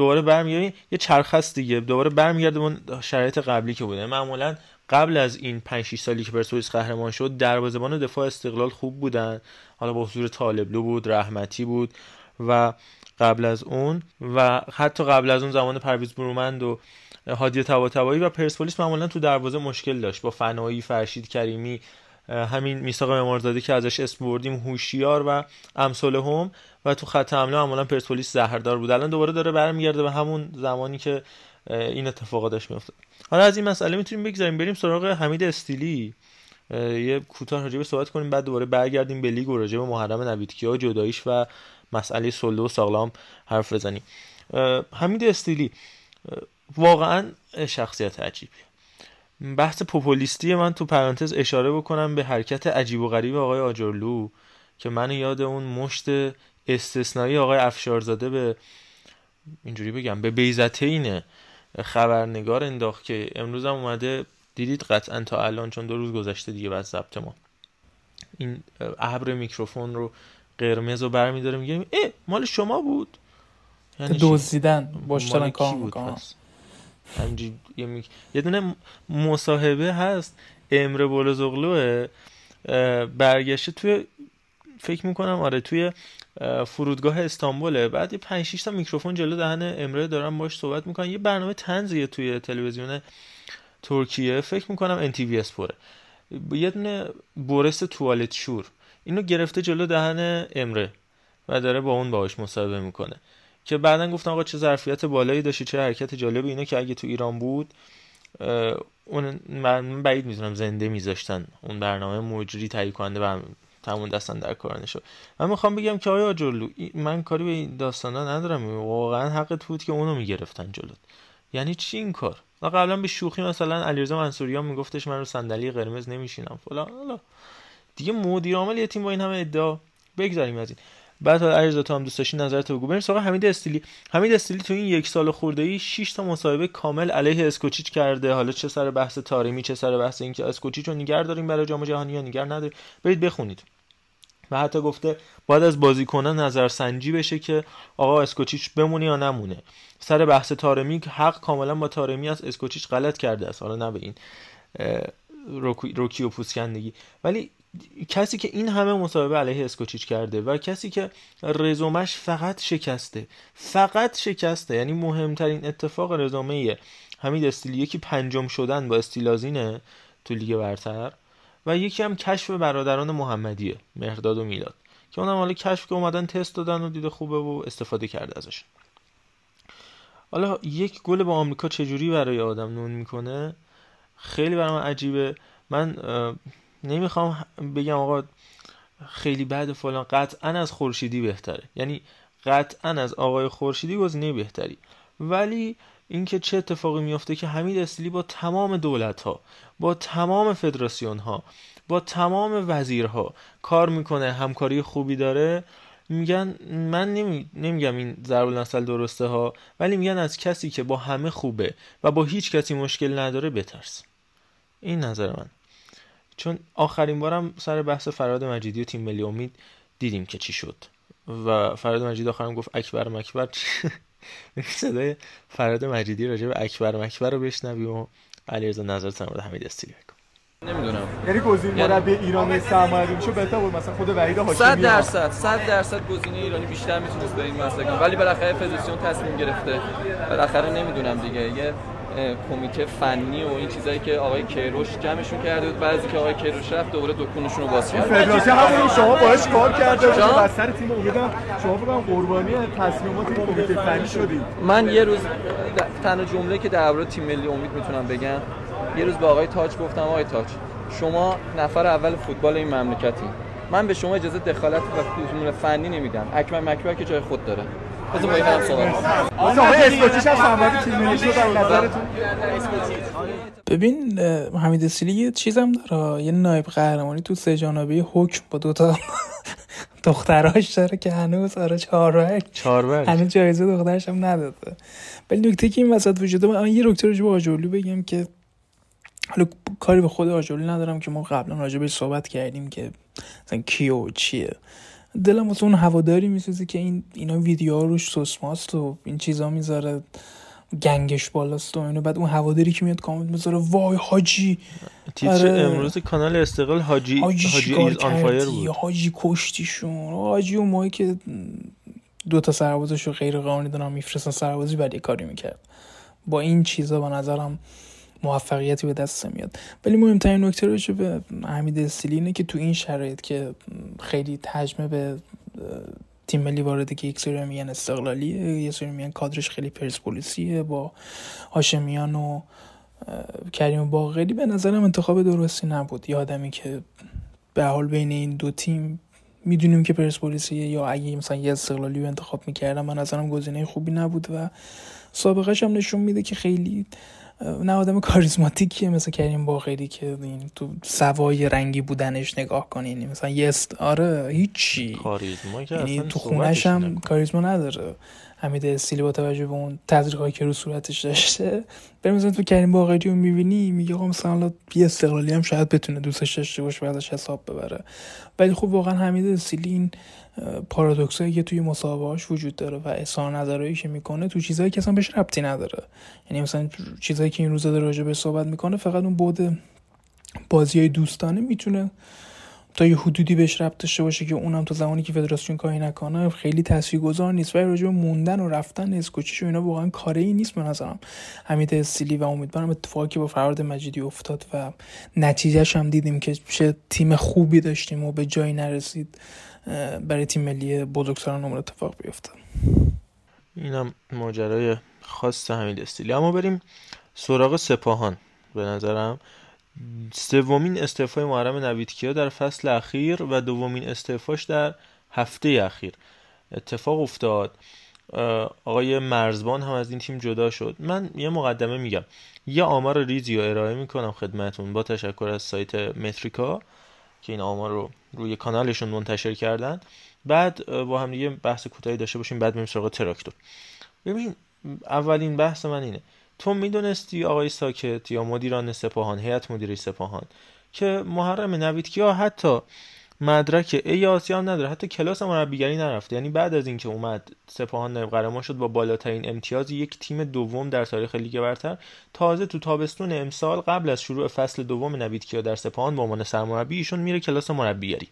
دوباره برمیگردیم. یه چرخ دیگه. دوباره برمیگرده اون شرایط قبلی که بوده. معمولا قبل از این 5 6 سالی که پرسپولیس قهرمان شد دروازه‌بان دفاع استقلال خوب بودن. حالا با حضور طالبلو بود رحمتی بود و قبل از اون و حتی قبل از اون زمان پرویز برومند و هادی طباطبایی و پرسپولیس معمولا تو دروازه مشکل داشت. با فنایی فرشید کریمی همین میثاق معمارزاده که ازش اسم بردیم هوشیار و امثال هم و تو خط حمله معمولا پرسپولیس زهردار بود. الان دوباره داره برمیگرده به همون زمانی که این اتفاقا داشت میافتاد. حالا از این مسئله می‌تونیم بگذاریم بریم سراغ حمید استیلی. یه کوتاه راجع به صحبت کنیم بعد دوباره برگردیم به لیگ و راجع به محرم نویدکیا جداییش و مسئله سلو و ساغلام حرف بزنیم. حمید استیلی واقعا شخصیت عجیبی بحث پوپولیستی من تو پرانتز اشاره بکنم به حرکت عجیب و غریب آقای آجرلو که من یاد اون مشت استثنایی آقای افشارزاده به اینجوری بگم به بیزتین خبرنگار انداخت که امروز هم اومده دیدید قطعا تا الان چون دو روز گذشته دیگه بعد ضبط ما. این ابر میکروفون رو قرمز رو برمیداره میگه ای مال شما بود؟ یعنی دزدیدن باشترن کار می‌کنن یه, دونه مصاحبه هست امره بولزغلوه برگشته توی فکر می‌کنم آره توی فرودگاه استانبوله. بعد یه 5 6 تا میکروفون جلو دهن امره دارن باش صحبت می‌کنن. یه برنامه تنزیه توی تلویزیون ترکیه. فکر می‌کنم ان تی وی اسپوره یه دونه بورس توالت شور. اینو گرفته جلو دهن امره و داره با اون باهاش مصاحبه می‌کنه. که بعدا گفتم آقا چه ظرفیت بالایی داشتی چه حرکت جالبی. اینو که اگه تو ایران بود اون من بعید می‌تونم زنده میذاشتن. اون برنامه مجری تهیه کننده و تمون دستن در کار نشد من می‌خوام بگم که آیا جلو من کاری به این داستانا ندارم. واقعا حقت بود که اونو می‌گرفتن جلوت. یعنی چی این کار؟ و قبلا به شوخی مثلا علیرضا منصوریان میگفتش من رو صندلی قرمز نمیشینم. فلان دیگه مدیر عامل یه تیم با این همه ادعا بگذاریم از این. بعد علیرضا تو هم دوست داشتی نظرت بگو. بریم سراغ حمید استیلی. حمید استیلی تو این یک سال خورده ای 6 تا مصاحبه کامل علیه اسکوچیچ کرده. حالا چه سر بحث تاریمی چه سر بحث اینکه اسکوچیچ رو نگار داریم برای جام جهانی یا نگار نداریم. برید بخونید. و حتی گفته باید از بازیکنان نظرسنجی بشه که آقا اسکوچیچ بمونه یا نمونه. سر بحث تارمی حق کاملا با تارمی از اسکوچیچ غلط کرده است. حالا نه به این روکی و پوسکندگی. ولی کسی که این همه مصاحبه علیه اسکوچیچ کرده و کسی که رزومش فقط شکسته فقط شکسته یعنی مهمترین اتفاق رزومه حمید استیلی یکی پنجم شدن با استیلازینه تو لیگ برتر و یکی هم کشف برادران محمدیه مهرداد و میلاد که اونم حالا کشف که اومدن تست دادن و دیده خوبه و استفاده کرده ازش. حالا یک گل با آمریکا چجوری برای آدم نون می‌کنه؟ خیلی برای من عجیبه. من نمی‌خوام بگم آقا خیلی بد فلان قطعا از خورشیدی بهتره. یعنی قطعا از آقای خورشیدی گزینه بهتری. ولی اینکه چه اتفاقی میفته که حمید استیلی با تمام دولت ها با تمام فدراسیون ها با تمام وزیرها کار می‌کنه همکاری خوبی داره میگن من نمی... نمیگم این ضرب نسل درسته ها ولی میگن از کسی که با همه خوبه و با هیچ کسی مشکل نداره بترس. این نظر من. چون آخرین بارم سر بحث فراد مجیدی و تیم ملی امید دیدیم که چی شد. و فراد مجید آخرم گفت اکبر مکبر صدای فراد مجیدی راجع به اکبر مکبر رو بشنویم و علیرضا نظر در مورد حمید استیلی نمی‌دونم. یعنی گزینه یعنی مربی ایرانی سرمایه‌گذاری میشه بهتر بود مثلا خود وحید هاشمی 100 درصد 100 درصد گزینه ایرانی بیشتر می‌تونست به این مسئله ولی بالاخره فدراسیون تصمیم گرفته. بالاخره نمی‌دونم دیگه. یه کمیته فنی و این چیزایی که آقای کیروش جمعشون کرده بود بعضی که آقای کیروش رفت دوباره دکونشون رو باز کرد. فدراسیون همون شما باهاش کار کرده و سر تیم امیدم شما بگم قربانی تصمیمات کمیته فنی شدید من یه روز تنها جمله که درباره تیم ملی امید می‌تونم بگم یه روز به آقای تاج گفتم آقای تاج شما نفر اول فوتبال این مملکتی. من به شما اجازه دخالت و فنی نمیدم. اکمل مکبر که جای خود داره. بذار با این هم صحبت اسکوچیش هم تیم ملی شد نظرتون. ببین حمید سیلی یه چیزم داره. یه نایب قهرمانی تو سه جانبه حکم با دوتا دختراش داره که هنوز آره چهاربرگ چهاربرگ هنوز جایزه دخترش هم نداده. ولی نکته که این وسط وجوده من یه نکته رو با آجرلو بگم که حالا کاری به خود آجرلو ندارم که ما قبلا راجع به صحبت کردیم که مثلا کیو چیه. دلم واسه اون هواداری میسوزه که این اینا ویدیوها روش سوسماست و این چیزا می‌ذاره گنگش بالاست و اینو. بعد اون هواداری که میاد کامنت می‌ذاره وای حاجی. تیتر آره. امروز کانال استقلال حاجی حاجی حاجی is on fire بود. حاجی کشتیشون. حاجی اون موقعی که دو تا سربازش رو غیر قانونی دارن میفرستن سربازی بعد یه کاری می‌کرد. با این چیزا به نظرم موفقیتی به دست میاد ولی مهمترین نکته راجع به حمید استیلی اینه که تو این شرایط که خیلی هجمه به تیم ملی وارده که یک سری میگن استقلالیه یه سری میگن کادرش خیلی پرسپولیسیه با هاشمیان و کریم باقری به نظرم انتخاب درستی نبود. یه آدمی که به حال بین این دو تیم می‌دونیم که پرسپولیسیه یا اگه مثلا یه استقلالی رو انتخاب می‌کردم من نظرم گزینه خوبی نبود و سابقش هم نشون میده که خیلی نه آدم کاریزماتیکیه مثل کریم باقری که این تو سوای رنگی بودنش نگاه کنین مثلا یه است... آره هیچی. کاریزما یعنی تو خونش هم. کاریزما نداره. حمید استیلی با توجه به اون تزریقایی که رو صورتش داشته. بریم مثلا تو کریم باقری رو می‌بینی میگه آقا مثلا یه استقلالی هم شاید بتونه دوستش داشته باشه و ازش حساب ببره. ولی خب واقعا حمید استیلی این پارادوکسایی که توی مصاحبه‌هاش وجود داره و اظهار نظرهایی که می‌کنه تو چیزایی که اصلا بهش ربطی نداره. یعنی مثلا چیزایی که این روزا داره راجع به صحبت می‌کنه فقط اون بود بازی های دوستانه می‌تونه تا یه حدودی بهش ربط داشته باشه که اونم تا زمانی که فدراسیون کاری نکنه خیلی تاثیرگذار نیست. ولی راجع به موندن و رفتن اسکوچیش و اینا واقعا کاری ای نیست به نظرم. حمید استیلی و امیدوارم اتفاقی که با فراد مجیدی افتاد و نتیجهش هم دیدیم که چه تیم خوبی داشتیم و به جایی نرسید. برای تیم ملی بزرگسالان نمون اتفاق بیفته. اینم ماجرای خاص حمید استیلی. اما بریم سراغ سپاهان. به نظرم سومین استعفای محرم نویدکیا در فصل اخیر و دومین استعفاش در هفته اخیر اتفاق افتاد. آقای مرزبان هم از این تیم جدا شد. من یه مقدمه میگم. یه آمار ریزی رو ارائه می‌کنم خدمتون با تشکر از سایت متریکا. که این آمار رو روی کانالشون منتشر کردن. بعد با هم دیگه بحث کوتاهی داشته باشیم بعد بریم سراغ تراکتور. ببین اولین بحث من اینه. تو می‌دونستی آقای ساکت یا مدیران سپاهان هیئت مدیره سپاهان که محرم نویدکیا حتی مدرک. ای آسیا هم نداره. حتی کلاس مربیگری نرفته. یعنی بعد از اینکه اومد سپاهان نایب قهرمان شد با بالاترین امتیاز یک تیم دوم در تاریخ لیگ برتر. تازه تو تابستون امسال قبل از شروع فصل دوم نویدکیا در سپاهان به عنوان سرمربی ایشون میره کلاس مربیگری.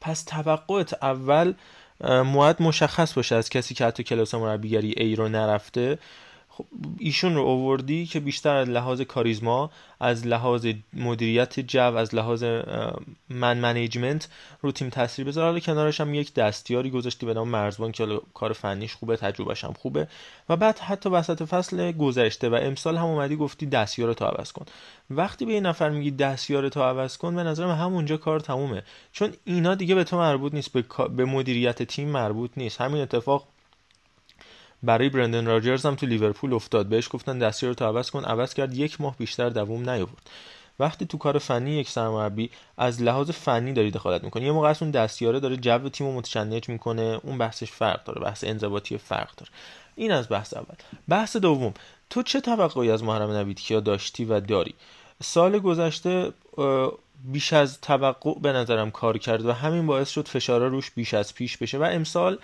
پس توقعت اول باید مشخص باشه از کسی که حتی کلاس مربیگری ای رو نرفته. ایشون رو اووردی که بیشتر از لحاظ کاریزما از لحاظ مدیریت جو از لحاظ man management رو تیم تاثیر بذاره حالا کنارش هم یک دستیاری گذاشتی به نام مرزبان که کار فنیش خوبه تجربهش هم خوبه. و بعد حتی وسط فصل گذشته و امسال هم اومدی گفتی دستیار تو عوض کن. وقتی به یه نفر میگی دستیار تو عوض کن به نظرم همونجا کار تمومه. چون اینا دیگه به تو مربوط نیست به مدیریت تیم مربوط نیست. همین اتفاق برای برندن راجرز هم تو لیورپول افتاد. بهش گفتن دستیار تو عوض کن. عوض کرد. یک ماه بیشتر دووم نیاورد. وقتی تو کار فنی یک سرمربی از لحاظ فنی داری دخالت می‌کنه یه موقع از اون دستیاره داره جو تیم رو متشنج می‌کنه. اون بحثش فرق داره. بحث انضباطی فرق داره. این از بحث اول. بحث دوم. تو چه توقعی از محرم نویدکیا داشتی و داری؟ سال گذشته بیش از توقع به نظرم کار کرد و همین باعث شد فشارا روش بیش از پیش بشه. و امسال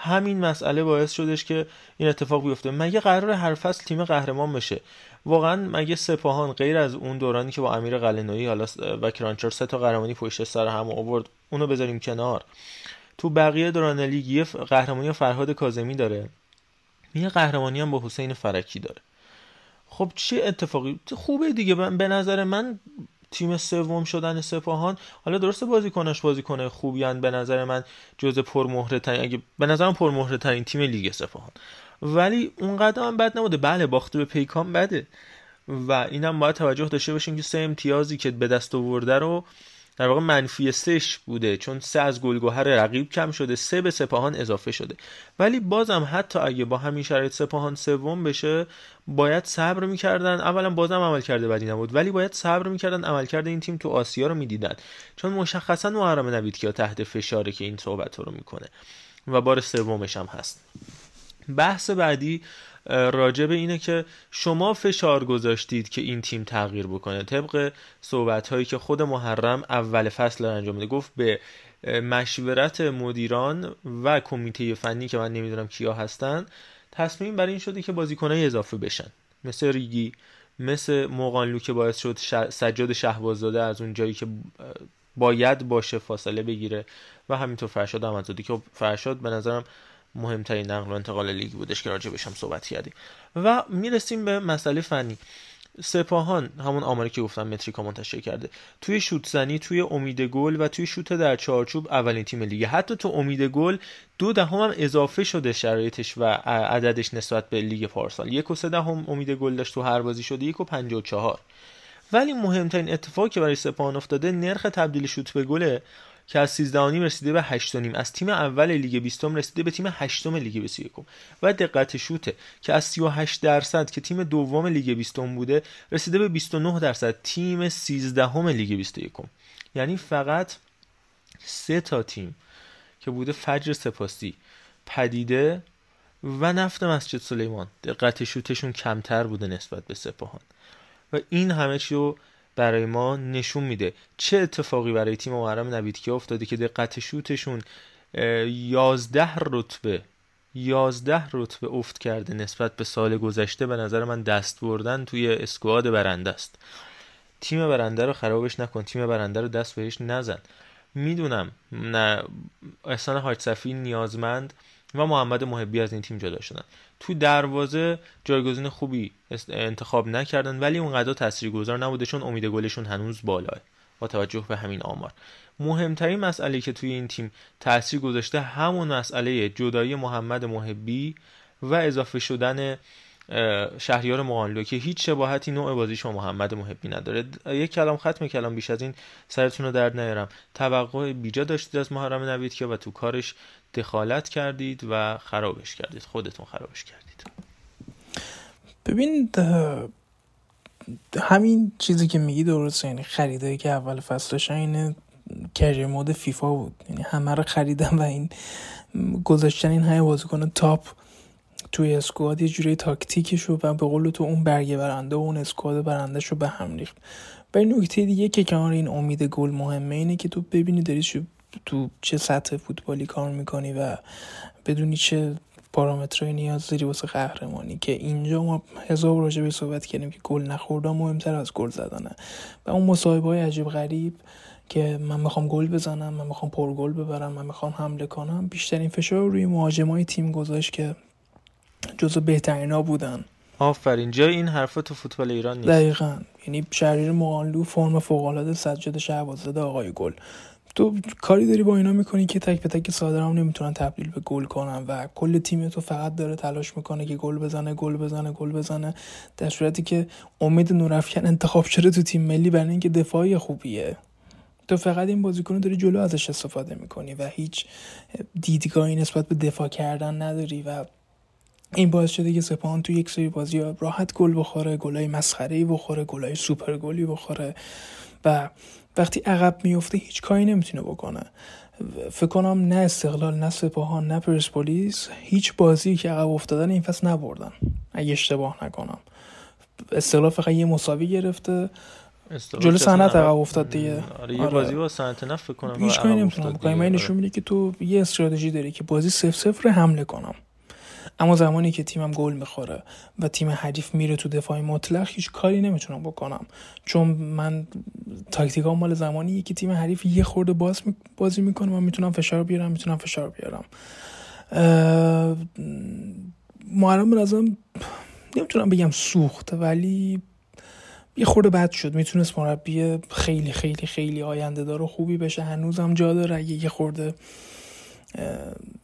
همین مسئله باعث شدش که این اتفاق بیفته. مگه قرار هر فصل تیم قهرمان بشه؟ واقعا مگه سپاهان غیر از اون دورانی که با امیر قلعه‌نویی حالا و کرانچر سه تا قهرمانی پشت سر هم آورد اونو بذاریم کنار؟ تو بقیه دوران لیگ قهرمانی فرهاد کاظمی داره. یه قهرمانی هم با حسین فرکی داره. خب چه اتفاقی؟ خوبه دیگه. به نظر من تیم سوم شدن سپاهان. حالا درسته بازیکناش بازیکن خوبیان به نظر من جز پرمهره ترین اگه به نظرم پرمهره ترین تیم لیگ سپاهان. ولی اونقدر هم بد نبوده. بله باخته به پیکان بده. و اینم باید توجه داشته باشیم که سه امتیازی که به دست آورده رو در واقع منفی سهش بوده چون سه از گلگوهر رقیب کم شده سه به سپاهان اضافه شده. ولی بازم حتی اگه با همین شرایط سپاهان سوم بشه باید صبر می‌کردن. اولا بازم عمل کرده بدی نبود ولی باید صبر می‌کردن عملکرد این تیم تو آسیا رو می‌دیدن. چون مشخصا محرم نویدکیا تحت فشاره که این صحبت رو می‌کنه. و بار سومش هم هست. بحث بعدی به اینه که شما فشار گذاشتید که این تیم تغییر بکنه. طبق صحبت هایی که خود محرم اول فصل انجام میده گفت به مشورت مدیران و کمیته فنی که من نمی‌دونم کیا هستن تصمیم بر این شده که بازیکنای اضافه بشن. مثل ریگی مثل موقانلو که باعث شد سجاد شهبازاده از اون جایی که باید باشه فاصله بگیره و همینطور فرشاد احمدزاده که فرشاد به نظرم مهمترین نقل و انتقال لیگ بودش که راجع بشم صحبت کردیم. و می‌رسیم به مسئله فنی. سپاهان همون آماری که گفتم متریکا منتشر کرده توی شوت زنی توی امید گل و توی شوت در چارچوب اولین تیم لیگ. حتی تو امید گل دو دهم هم اضافه شده شرایطش و عددش نسبت به لیگ پارسال. یک و سه دهم امید گل داشت تو هر بازی شده یک و پنج و چهار. ولی مهمترین اتفاقی که برای سپاهان افتاده نرخ تبدیل شوت به گله که از 13 رسیده به 8 از تیم اول لیگ 20 رسیده به تیم 8 لیگ 21 و دقت شوته که از 38 درصد که تیم دوم لیگ 20 بوده رسیده به 29 درصد. تیم 13 لیگ 21 یعنی فقط سه تا تیم که بوده فجر سپاسی پدیده و نفت مسجد سلیمان. دقت شوتشون کمتر بوده نسبت به سپاهان. و این همه چی رو برای ما نشون میده. چه اتفاقی برای تیم محرم نویدکیا افتاده که دقت شوتشون 11 رتبه 11 رتبه افت کرده نسبت به سال گذشته. به نظر من دست بردن توی اسکواد برنده است. تیم برنده رو خرابش نکن. تیم برنده رو دست بهش نزن. می‌دونم نه احسان حاج صفی نیازمند و محمد محبی از این تیم جدا شدن. تو دروازه جایگزین خوبی انتخاب نکردن ولی اونقدر تاثیرگذار نبوده چون امید گلشون هنوز بالاه. با توجه به همین آمار. مهمترین مسئله که توی این تیم تاثیر گذاشته همون مسئله جدایی محمد محبی و اضافه شدن شهریار مقانلو که هیچ شباهتی نوع بازیش با محمد محبی نداره. یک کلام ختم کلام بیش از این سرتون رو درد نیارم. توقع بیجا داشتید از محرم نوید که و تو کارش دخالت کردید و خرابش کردید. خودتون خرابش کردید. ببین همین چیزی که میگی درسته. یعنی خریدایی که اول فصلش این کریر مود فیفا بود. یعنی همه رو خریدم و این گذاشتن این های بازیکن تاپ توی اسکواد یه جوری تاکتیکش و به قول تو اون برگه برنده و اون اسکواد برنده رو به هم ریخت. و نکته دیگه که کنار این امید گل مهمه اینه که تو ببینی داری تو چه سطح فوتبالی کار می‌کنی و بدونی چه پارامترهای نیاز داری واسه قهرمانی. که اینجا ما هزار راجع به صحبت کردیم که گل نخوردن مهمتر از گل زدنه. و اون مصاحبه های عجیب غریب که من می‌خوام گل بزنم من می‌خوام پر گل ببرم من می‌خوام حمله کنم بیشترین فشار روی مهاجمای تیم گذاشت که جزو بهترینا بودن. آفرین جای این حرفا تو فوتبال ایران نیست. دقیقا. یعنی شریر مقانلو فرم فوق العاده سجاد شهبازاده آقای گل. تو کاری داری با اینا می‌کنی که تک به تک صادرام نمی‌تونن تبدیل به گل کنن و کل تیم تو فقط داره تلاش می‌کنه که گل بزنه گل بزنه گل بزنه. در صورتی که امید نورافکن انتخاب شده تو تیم ملی برای اینکه دفاعی خوبیه. تو فقط این بازیکن داری جلو ازش استفاده می‌کنی و هیچ دیدگاهی نسبت به دفاع کردن نداری و این باعث شده که سپاهان تو یک سری بازی راحت گل بخوره گلای مسخره ای بخوره گلای سوپر گلی بخوره و وقتی عقب میفته هیچ کاری نمی‌تونه بکنه. فکر کنم نه استقلال نه سپاهان نه پرسپولیس هیچ بازی که عقب افتادن این فصل نبردن. اگه اشتباه نکنم. استقلال فقط یه مساوی گرفته. جلو صنعت عقب افتاد دیگه. آره یه بازی با صنعت نفت فکر کنم هیچ کاری نمی‌تونم بکنم. این نشون میده که تو یه استراتژی داری که بازی صفر صفر حمله کنم. اما زمانی که تیمم گل می‌خوره و تیم حریف میره تو دفاع مطلق هیچ کاری نمی‌تونم بکنم. چون من تاکتیکا مال زمانی که تیم حریف یه خورده باز بازی می‌کنه و می‌تونم فشار بیارم می‌تونم فشار بیارم. محرم ازم نمی‌تونم بگم سوخت ولی یه خورده بد شد. می‌تونست مربی خیلی خیلی خیلی آینده دار و خوبی بشه. هنوزم جا داره. یه خورده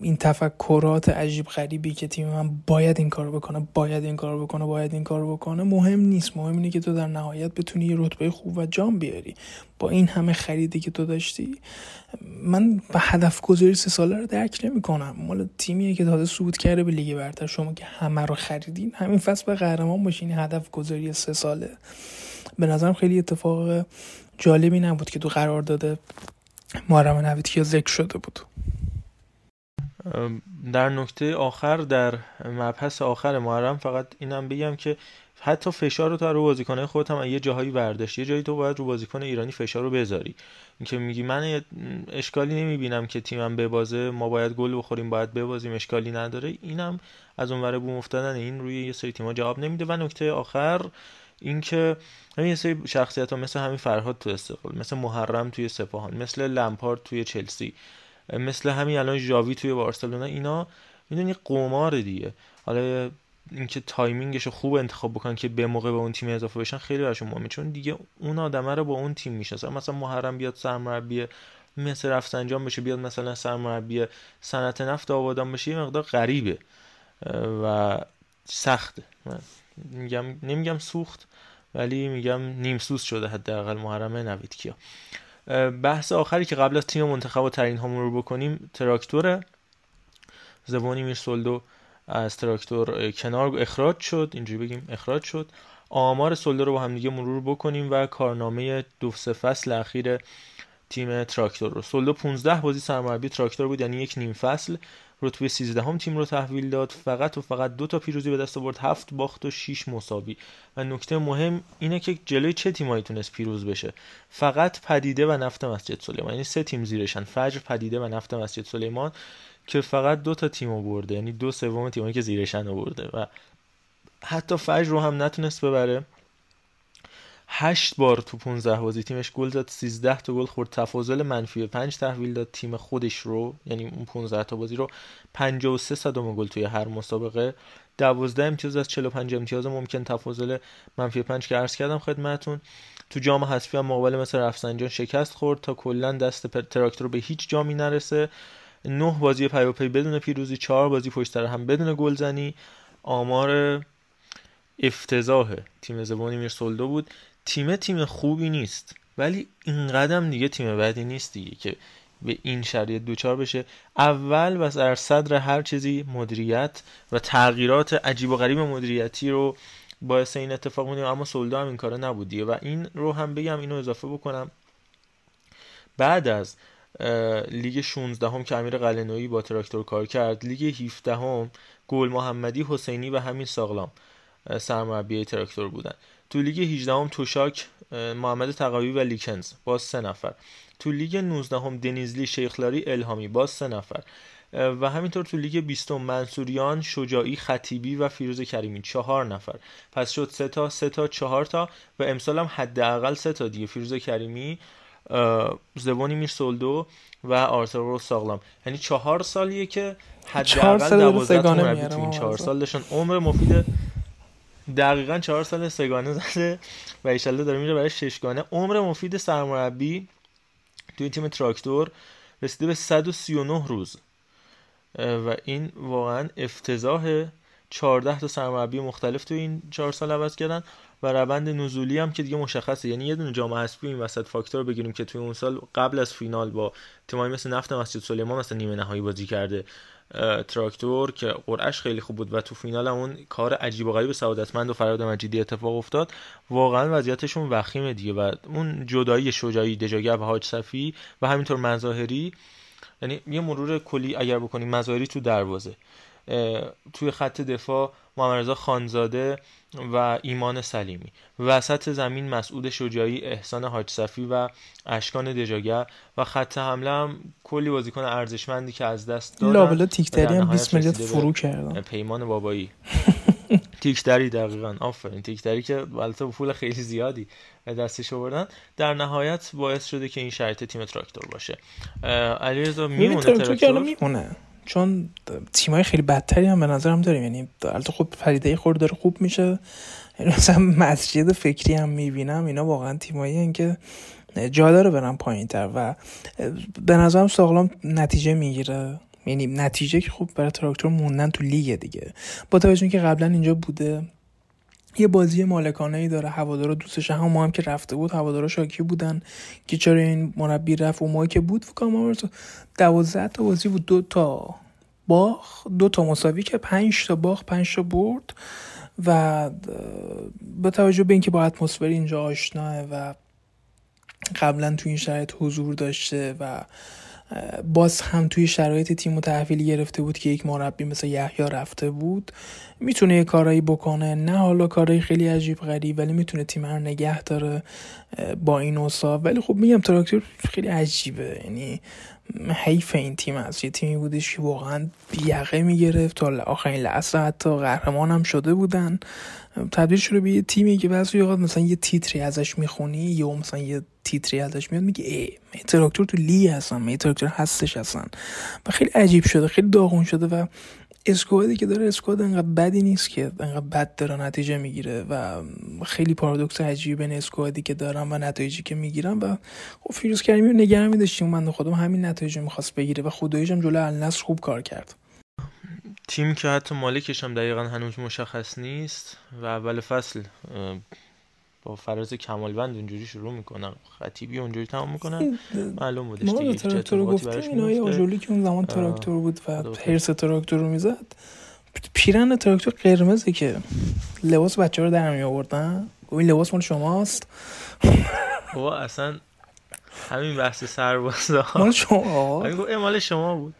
این تفکرات عجیب غریبی که تیم من باید این کارو بکنه باید این کارو بکنه باید این کارو بکنه مهم نیست. مهم اینه که تو در نهایت بتونی یه رتبه خوب و جام بیاری. با این همه خریدی که تو داشتی من به هدف گذاری سه ساله رو درک نمی کنم مال تیمیه که تازه صعود کرده به لیگ برتر. شما که همه رو خریدین همین فصل به قهرمان باشین. هدف گذاری سه ساله. به نظرم خیلی اتفاق جالبی نبود که تو قرار داده محرم نوید که ذکر شده بود. در نکته آخر در مبحث آخر محرم فقط اینم بگم که حتی فشار رو تو رو بازیکن خودت هم یه جاهایی برداشت یه جایی تو باید رو بازیکن ایرانی فشار رو بذاری. اینکه میگی من اشکالی نمی‌بینم که تیمم ببازه ما باید گل بخوریم باید ببازیم اشکالی نداره. اینم از اونور بوم افتادن این روی یه سری تیم‌ها جواب نمیده. و نکته آخر اینکه همین سری شخصیت ها مثل همین فرهاد تو استقلال مثل محرم توی سپاهان مثل لمپارد توی چلسی مثل همین الان ژاوی توی بارسلونا اینا می‌دونی قمار دیگه. حالا اینکه timing ش رو خوب انتخاب بکنن که به موقع به اون تیم اضافه بشن خیلی براشون مهمه چون دیگه اون آدمه رو با اون تیم می‌شناسن مثلا محرم بیاد سرمربی مس رفسنجان بشه بیاد مثلا سرمربی صنعت نفت آبادان بشه یه مقدار غریبه و سخته. من میگم نمیگم سوخت ولی میگم نیم سوز شده حداقل محرم نوید کیا. بحث آخری که قبل از تیم منتخب ترین همون رو بکنیم تراکتوره زوونیمیر سولدو از تراکتور کنار اخراج شد. اینجوری بگیم اخراج شد. آمار سولدو رو با هم دیگه مرور بکنیم و کارنامه دو سه فصل اخیر تیم تراکتور رو. سولدو 15 بازی سرمربی تراکتور بود یعنی یک نیم فصل رتبه 13 هم تیم رو تحویل داد. فقط و فقط دو تا پیروزی به دست آورد هفت باخت و 6 مساوی. و نکته مهم اینه که جلوی چه تیمایی تونست پیروز بشه؟ فقط پدیده و نفت مسجد سلیمان. یعنی سه تیم زیرشن. فجر پدیده و نفت مسجد سلیمان که فقط دو تا تیم برده یعنی دو سوم تیمایی که زیرشن برده و حتی فجر رو هم نتونست ببره. هشت بار تو 15 بازی تیمش گل داد 13 تا گل خورد. تفاضل منفی 5 تحویل داد تیم خودش رو یعنی اون 15 تا بازی رو. 53 صدم گل توی هر مسابقه. 12 امتیاز از 45 امتیاز ممکن تفاضل منفی 5 که عرض کردم خدمتتون. تو جام حذفی هم مقابل مثل رفسنجان شکست خورد تا کلا دست تراکتور به هیچ جامی نرسه. نه بازی پیاپی بدون پیروزی چهار بازی پشت هم بدون گلزنی. آمار افتضاح تیم زبانی میر سولدو بود. تیم تیم خوبی نیست. ولی این قدم دیگه تیم بدی نیست دیگه که به این شرایط دوچار بشه. اول و در صدر هر چیزی مدیریت و تغییرات عجیب و غریب مدیریتی رو باعث این اتفاق مونیم اما سولدا هم این کاره نبود و این رو هم بگم اینو اضافه بکنم. بعد از لیگ 16 هم که امیر قلعه‌نویی با تراکتور کار کرد لیگ 17 هم گل محمدی حسینی و همین ساغلام سرمربی تراکتور بودن. تو لیگ 18 هم توشاک محمد تقوی و لیکنز باز سه نفر. تو لیگ 19 هم دنیزلی شیخلاری الهامی باز سه نفر. و همینطور تو لیگ 20 منصوریان شجاعی خطیبی و فیروز کریمی چهار نفر. پس شد سه تا سه تا چهار تا و امسال هم حداقل سه تا دیگه. فیروز کریمی زبانی میر سولدو و آرتورو ساغلام. یعنی چهار سالیه که حداقل دوازده تا تو این چهار سال داشتن. عمر مفید دقیقا چهار سال سگانه زده و ایشالله داره میره برای ششگانه. عمر مفید سرمربی توی تیم تراکتور رسیده به 139 روز. و این واقعا افتضاح 14 تا سرمربی مختلف تو این چهار سال عوض کردن و روند نزولی هم که دیگه مشخصه. یعنی یه دونه جام حذفی این وسط فاکتور بگیریم که توی اون سال قبل از فینال با تیمایی مثل نفت مسجد سلیمان مثلا نیمه نهایی بازی کرده. تراکتور که قرعش خیلی خوب بود و تو فینال اون کار عجیب و غریب سعادتمند و فراد مجیدی اتفاق افتاد. واقعا وضعیتشون وخیمه دیگه و اون جدایی شجاعی دجاگر و حاج صفی و همینطور مظاهری. یعنی یه مرور کلی اگر بکنیم مظاهری تو دروازه. توی خط دفاع محمد خانزاده و ایمان سلیمی. وسط زمین مسعود شجاعی احسان حاج صفی و اشکان دجاگر و خط حمله هم کلی بازیکن ارزشمندی که از دست دادن لابلا تیکتری هم 20 میلیارد فرو کردن. پیمان بابایی. تیکتری دقیقا. آفرین. تیکتری که البته پول خیلی زیادی دستش آوردن. در نهایت باعث شده که این شرط تیم تراکتور باشه. علیرضا میمونه تراکتور؟ میمونه. چون تیمای خیلی بدتری هم به نظرم داریم. یعنی البته خب پریده خورد داره خوب میشه. یعنی مثلا مسجد فکری هم می‌بینم اینا واقعا تیمایی که جا داره برن پایین تر و به نظرم ساغلام نتیجه می‌گیره. یعنی نتیجه که خوب برای تراکتور موندن تو لیگ دیگه. با توجه که قبلا اینجا بوده یه بازی مالکانه ای داره هوادارا دوستش هم ما هم که رفته بود هوادارا شاکی بودن که چرا این مربی رفت و ما که بود. فکر دوازده تا بازی بود دو تا باخ دو تا مساوی که پنج تا باخ پنج تا برد و با توجه به اینکه با اتمسفر اینجا آشناه و قبلا تو این شرایط حضور داشته و باز هم توی شرایط تیم و تحویل گرفته بود که یک مربی مثل یحیی رفته بود. می‌تونه یه کارایی بکنه. نه حالا کارایی خیلی عجیب غریب ولی می‌تونه تیم رو نگه داره با این اوصاف ولی خب میگم تراکتور خیلی عجیبه. یعنی حیف این تیم است یه تیمی بودش که واقعا بیقه می‌گرفت. تا آخرین لحظه حتی قهرمان هم شده بودن. تبدیل شده به یه تیمی که بعضی اوقات مثلا یه تیتری ازش می‌خونی یا مثلا یه تیتری ازش میاد میگه ای تراکتور تو لی هستن تراکتور هستش هستن و خیلی عجیب شده خیلی داغون شده و اسکوادی که داره اسکواد انقدر بدی نیست که انقدر بد داره نتیجه می‌گیره و خیلی پارادوکس عجیبی بین اسکوادی که دارم و نتایجی که می‌گیرم و خب فیروز کریمی رو نگه میداشتیم من خودم همین نتایج می‌خواست بگیره و خداییش هم جلو النصر خوب کار کرد. تیم که حتی مالکش هم دقیقا هنوز مشخص نیست و اول فصل با فراز کمالوند اونجوری شروع می‌کنن خطیبی اونجوری تمام می‌کنن معلوم بودش دیگه تراکتور رو گفتیم اینای آجولی که اون زمان تراکتور بود و هرس تراکتور رو می‌زد. پیرن تراکتور قرمزه که لباس بچه رو در می آوردن این لباس مال شماست. بابا اصلا همین بحث سربازا. مال شما. مال شما بود.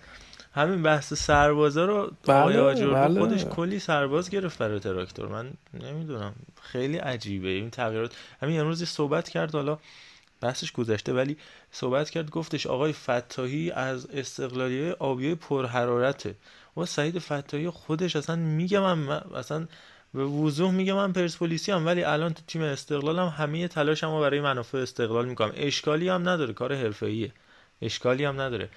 همین بحث سربازا رو آقای بله، بله. خودش کلی سرباز گرفت برای تراکتور. من نمی‌دونم. خیلی عجیبه. این تغییرات. همین امروز صحبت کرد حالا بحثش گذشته ولی صحبت کرد گفتش آقای فتاحی از استقلالیه آبی پرحرارته. و سعید فتاحی خودش اصلا میگه من اصلا به وضوح میگه من پرسپولیسی هم ولی الان تو تیم استقلال هم همه تلاشمو برای منافع استقلال می‌کنم. اشکالی هم نداره کار حرفه‌ایه. اشکالی هم نداره.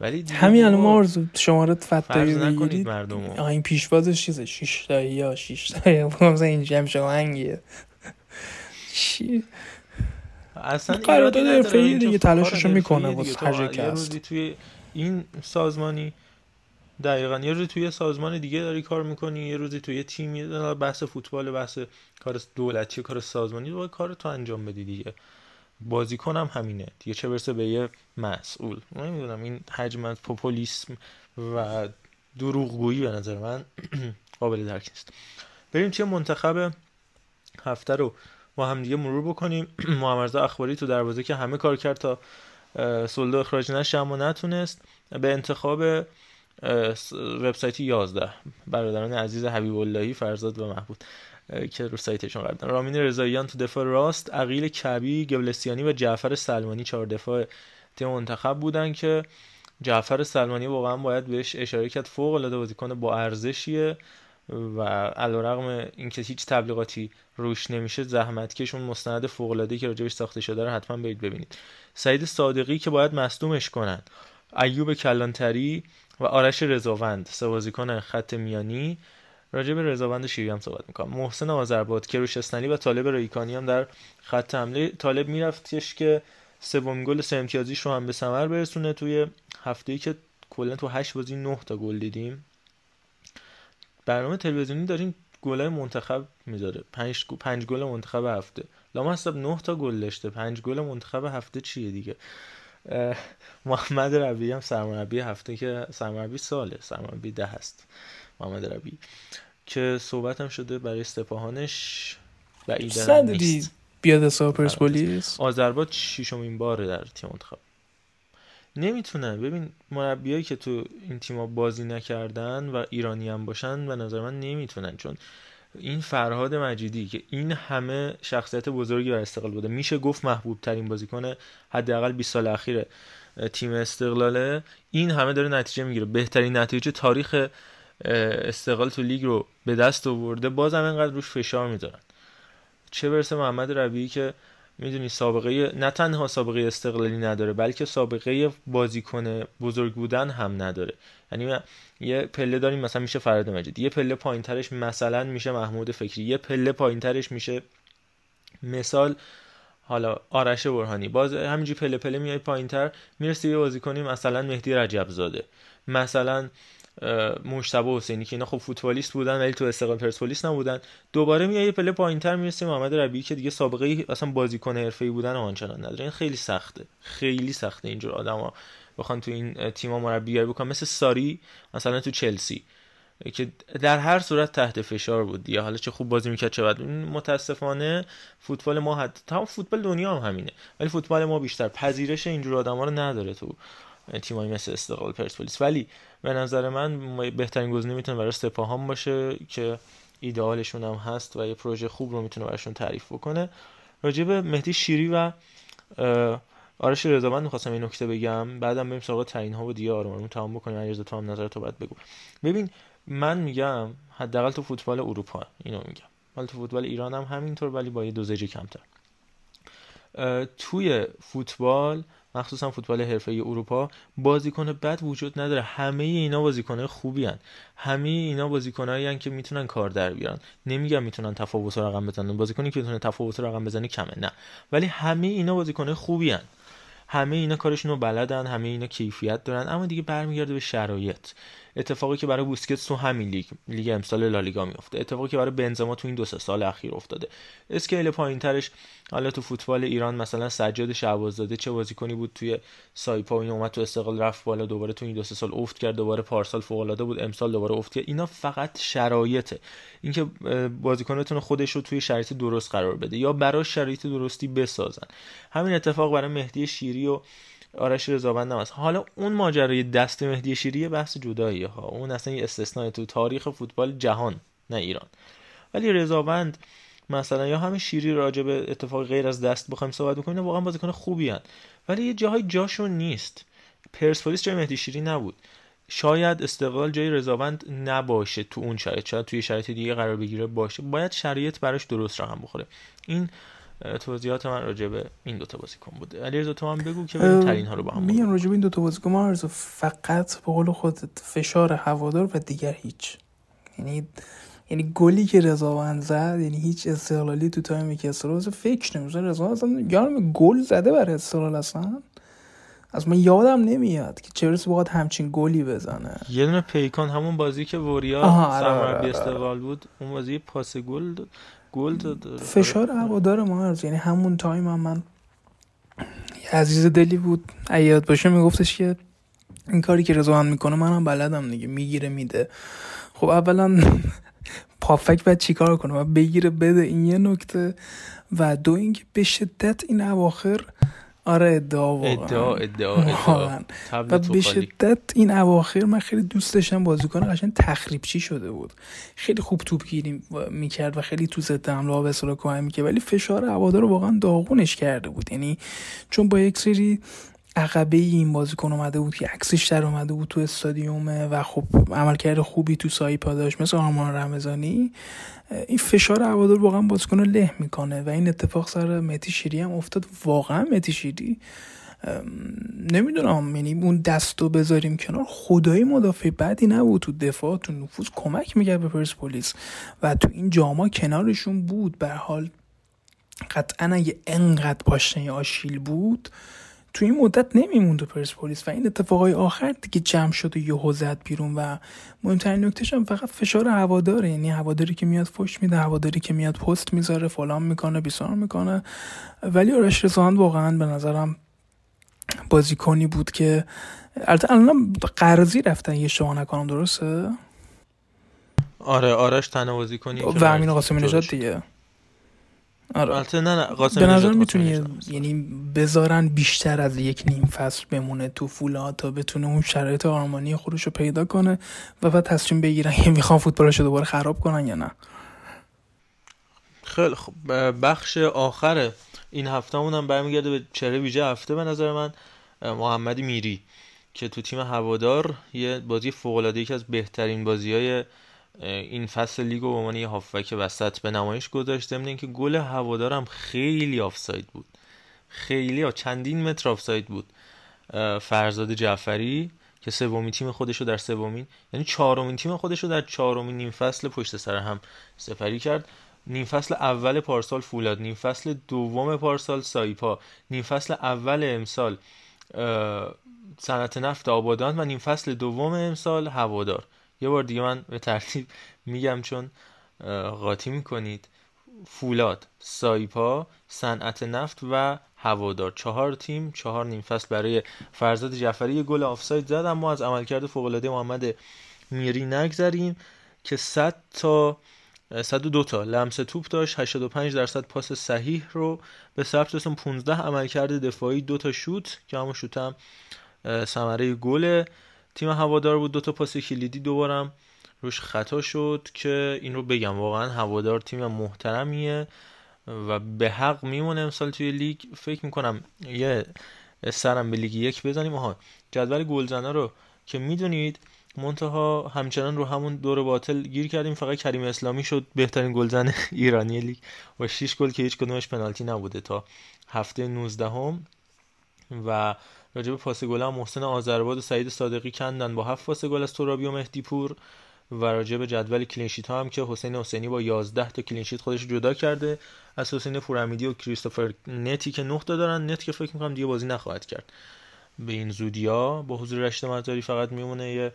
ولی همین الان ما آرزو شماره فتایی بگیرید. مردم این پیشوازش چیزه؟ 6 تایی یا 6 تایی؟ مثلا این جمع هنگیه چی؟ اصلا قرارداد حرفه‌ای دیگه تلاششو می‌کنه واسه هر یه روزی توی این سازمانی دقیقا یه روزی توی سازمان دیگه داری کار می‌کنی یه روزی توی تیمی بحث فوتبال بحث کار دولتی کار سازمانی باید کار تو انجام بدی دیگه. بازیکن هم همینه. دیگه چه برسه به یه مسئول. نمی‌دونم این حجم از پوپولیسم و دروغگویی به نظر من قابل درک نیست. بریم چه منتخب هفته رو با هم دیگه مرور بکنیم. محمد اخباری تو دروازه که همه کار کرد تا سولدو اخراج نشه اما نتونست. به انتخاب وبسایت 11 برادران عزیز حبیب اللهی فرزاد و محبود که رو سایتشون قرار دادن رامین رضاییان تو دفاع راست عقیل کبی گبلسیانی و جعفر سلمانی چهار دفاع تیم منتخب بودن که جعفر سلمانی واقعا باید بهش اشاره کرد. فوق العاده بازیکن با ارزشیه و علیرغم اینکه هیچ تبلیغاتی روش نمیشه زحمتکشون مستند فوق العاده که راجبش ساخته شده رو حتما برید ببینید. سعید صادقی که باید مصدومش کنن. ایوب کلانتری و آرش رضاوند سه بازیکن خط میانی. راجع به رضاوند شیری هم صحبت می‌کنم. محسن آذرباد کروشستانی و طالب ریکانی هم در خط حمله. طالب میرفتش که سومین گل سه امتیازیش رو هم به ثمر برسونه. توی هفته که کلا تو هشت بازی نه تا گل دیدیم. برنامه تلویزیونی داریم گل منتخب می‌ذاره. پنج پنج گل منتخب هفته. لامصب نه تا گل داشته. پنج گل منتخب هفته چیه دیگه؟ محمد ربی هم سرمربی هفته که سرمربی ساله. سرمربی ده هست. محمد ربی که صحبت هم شده برای استفاهانش نیست بیاد حساب پرسپولیس آذربایجان ششمین باره در تیم منتخب نمی‌تونه ببین مربیایی که تو این تیما بازی نکردن و ایرانی هم باشن به نظر من نمی‌تونن چون این فرهاد مجیدی که این همه شخصیت بزرگی بر استقلال بوده میشه گفت محبوب ترین بازیکن حداقل 20 سال اخیر تیم استقلاله. این همه داره نتیجه می‌گیره. بهترین نتیجه تاریخ استقلال تو لیگ رو به دست آورده بازم اینقدر روش فشار می‌ذارن. چه برسه محمد ربیعی که می‌دونی سابقه نه تنها سابقه استقلالی نداره بلکه سابقه بازیکن بزرگ بودن هم نداره. یعنی یه پله داریم مثلا میشه فراد مجید. یه پله پایینترش مثلا میشه محمود فکری. یه پله پایینترش میشه مثال حالا آرش برهانی. باز همینجوری پله پله میای پایینتر می‌رسی یه بازیکنی مثلا مهدی رجب زاده مثلا مشتبه حسینی که اینا خب فوتبالیست بودن ولی تو استقلال پرسپولیس نبودن. دوباره میای یه پله پایینتر می‌رسه محمد ربیعی که دیگه سابقه ای اصلا بازیکن حرفه‌ای بودن آنچنان نداره. این خیلی سخته. خیلی سخته اینجور آدما بخوان تو این تیم‌ها مربیگری بکنن. مثل ساری مثلا تو چلسی که در هر صورت تحت فشار بود دیگه. حالا چه خوب بازی می‌کرد چه بد. متاسفانه فوتبال ما حد تمام فوتبال دنیا هم همینه. ولی فوتبال ما بیشتر پذیرش اینجور آدما رو نداره تو تیمایی مثل استقلال پرسپولیس. ولی به نظر من بهترین گزینه می‌تونه برای سپاهان باشه که ایدئالشون هم هست و یه پروژه خوب رو می‌تونه براشون تعریف بکنه. به مهدی شیری و آرش رضاوند می‌خواستم این نکته بگم بعدم بریم سراغ تعیین ها و دیگه آروم تمام بکنیم. علیرضا تو هم نظر تو بعد بگو. ببین من میگم حداقل تو فوتبال اروپا اینو میگم. حالا تو فوتبال ایران هم همینطور ولی با یه دوزج کمتر. توی فوتبال مخصوصا فوتبال حرفه اروپا بازیکن بد وجود نداره. همه اینا بازیکن خوبی هن. همه اینا بازیکنایی که می‌تونن کار در بیارن. نمیگم می‌تونن تفاوت رقم بزنن. بازیکنی که می‌تونه تفاوت رقم بزنه کمه. نه. ولی همه اینا بازیکن خوبی هن. همه اینا کارشون رو بلدن. همه اینا کیفیت دارن. اما دیگه برمیگرده به شرایط. اتفاقی که برای بوسکتس تو همین لیگ لیگ امسال لالیگا میفته اتفاقی که برای بنزما تو این دو سه سال اخیر افتاده. اسکیل پایینترش حالا تو فوتبال ایران مثلا سجاد شعبازاده چه بازیکنی بود توی سایپا؟ این اومد تو استقلال رفت بالا دوباره تو این دو سه سال افت کرد دوباره پارسال فوق العاده بود امسال دوباره افت کرد. اینا فقط شرایطه. اینکه بازیکنتون خودش رو توی شرایط درست قرار بده یا برای شرایط درستی بسازن. همین اتفاق برای مهدی شیری و آرش رضاوند هم هست. حالا اون ماجرای دست مهدی شیری بحث جدایی ها. اون اصلا یه استثناء تو تاریخ فوتبال جهان نه ایران. ولی رضاوند مثلا یا همین شیری راجع به اتفاق غیر از دست بخوایم صحبت بکنیم واقعا بازیکن خوبی هن. ولی یه جاهای جاشون نیست. پرسپولیس جای مهدی شیری نبود. شاید استقلال جای رضاوند نباشه تو اون شرایط. شاید توی شرایط دیگه قرار بگیره باشه. باید شرایط براش درست رقم بخوره. این توضیحات من راجع به این دوتا بازیکن بوده علیرضا تو هم بگو که بریم ترین ها رو با هم میگم راجع به این دوتا بازیکن ما فقط به قول خودت فشار هوادار و دیگر هیچ. یعنی یعنی گلی که رضاوند زد یعنی هیچ استقلالی تو تایمی که استقلال فکر نمیشه رضا اصلا یارم گل زده برای استقلال اصلا. از من یادم نمیاد که چرس باید همچین گلی بزنه. یه دونه پیکان همون بازی که وریا سرمربی استقلال بود اون بازی پاس گل گل داد فشار هوادار ما یعنی همون تایم هم من عزیز دلی بود. ایاد باشه میگفتش که این کاری که رضوان می‌کنه منم بلدم دیگه. می‌گیره میده. خب اولا پافک باید چیکار کنه؟ و بگیره بده. این یه نکته. و دو اینکه به شدت این اواخر آره ادعا واقعا. ادعا ادعا ادعا. و به شدت این اواخر من خیلی دوست داشتم بازیکن قشنگ تخریبچی شده بود. خیلی خوب توپ گیری می‌کرد و خیلی تو ضد حمله به اصلا کمک می‌کرد. ولی فشار هوادار رو واقعا داغونش کرده بود. یعنی چون با یک سری عقبه این بازیکن اومده بود که عکسش در اومده بود تو استادیومه و خب عملکرد خوبی تو سایپا داشت مثل آرمان رمضانی. این فشار هوادار واقعا بازیکن رو له می‌کنه و این اتفاق سر متی شیری هم افتاد. واقعا متی شیری نمی‌دونم یعنی اون دستو بذاریم کنار. خدایی مدافع بعدی نبود تو دفاع تو نفوذ کمک میگه به پرسپولیس و تو این جاما کنارشون بود. به حال قطعا اگه انقدر پاشنه آشیل بود تو این مدت نمیموند پرسپولیس و این اتفاقای آخر دیگه جمع شد و یهو زد بیرون و مهمترین نکتهش هم فقط فشار هواداره. یعنی هواداری که میاد فش میده هواداری که میاد پست می‌ذاره فلان می‌کنه بیسار می‌کنه. ولی آرش رضوان واقعا به نظرم بازیکنی بود که البته الان قرضی رفتن. یه شما نکنم درسته؟ آره آرش تنها بازیکنی و امین قاسمی نژاد دیگه. آره. نه نه به نظر می‌تونی یعنی بذارن بیشتر از یک نیم فصل بمونه تو فولا تا بتونه اون شرایط آرمانی خودش رو پیدا کنه و بعد تصمیم بگیرن که می‌خوان فوتبالش رو دوباره خراب کنن یا نه. خیلی خب بخش آخر این هفته هم برمیگرده به چهره ویژه هفته به نظر من محمد میری که تو تیم هوادار یه بازی فوق العاده یکی از بهترین بازی های این فصل لیگ و به عنوان یه هافبک وسط به نمایش گذاشته ضمن اینکه گل هوادارم خیلی آفساید بود. خیلی ها چندین متر آفساید بود. فرزاد جعفری که سومین تیم خودش رو در سومین یعنی چهارمین تیم خودش رو در چهارمین نیم فصل پشت سر هم سپری کرد. نیم فصل اول پارسال فولاد نیم فصل دوم پارسال سایپا نیم فصل اول امسال صنعت نفت آبادان و نیم فصل دوم امسال هوادار. یه بار دیگه من به ترتیب میگم چون قاطی می‌کنید. فولاد سایپا صنعت نفت و هوادار. چهار تیم چهار نیم فصل برای فرزاد جعفری. یه گل آفساید زد اما از عملکرد فوق العاده محمد میری نگذریم که 100 تا 102 تا لمس توپ داشت. 85 درصد پاس صحیح رو به ثبت رسوند. 15 عملکرد دفاعی دو تا شوت که همون شوت هم ثمره گل. تیم هوادار بود دو تا پاس کلیدی دوبارم روش خطا شد که این رو بگم. واقعا هوادار تیم محترمیه و به حق میمونه امسال توی لیگ. فکر می‌کنم یه سرم به لیگ یک بزنیم. آها جدول گلزنا رو که می‌دونید منتها همچنان رو همون دور باطل گیر کردیم. فقط کریم اسلامی شد بهترین گلزن ایرانی لیگ و 6 گل که هیچ کدومش پنالتی نبوده تا هفته 19 هم و راجب پاس گل هم محسن آذرباد و سعید صادقی کندن. با هفت پاس گل از ترابی و مهدی پور و راجب جدول clean sheet ها هم که حسین حسینی با 11 تا clean sheet خودش جدا کرده. از حسین پورحمیدی و کریستوفر نتی که 9 تا دارن. نت که فکر می‌کنم دیگه بازی نخواهد کرد. به این زودیا با حضور رشید مظاهری فقط میمونه یه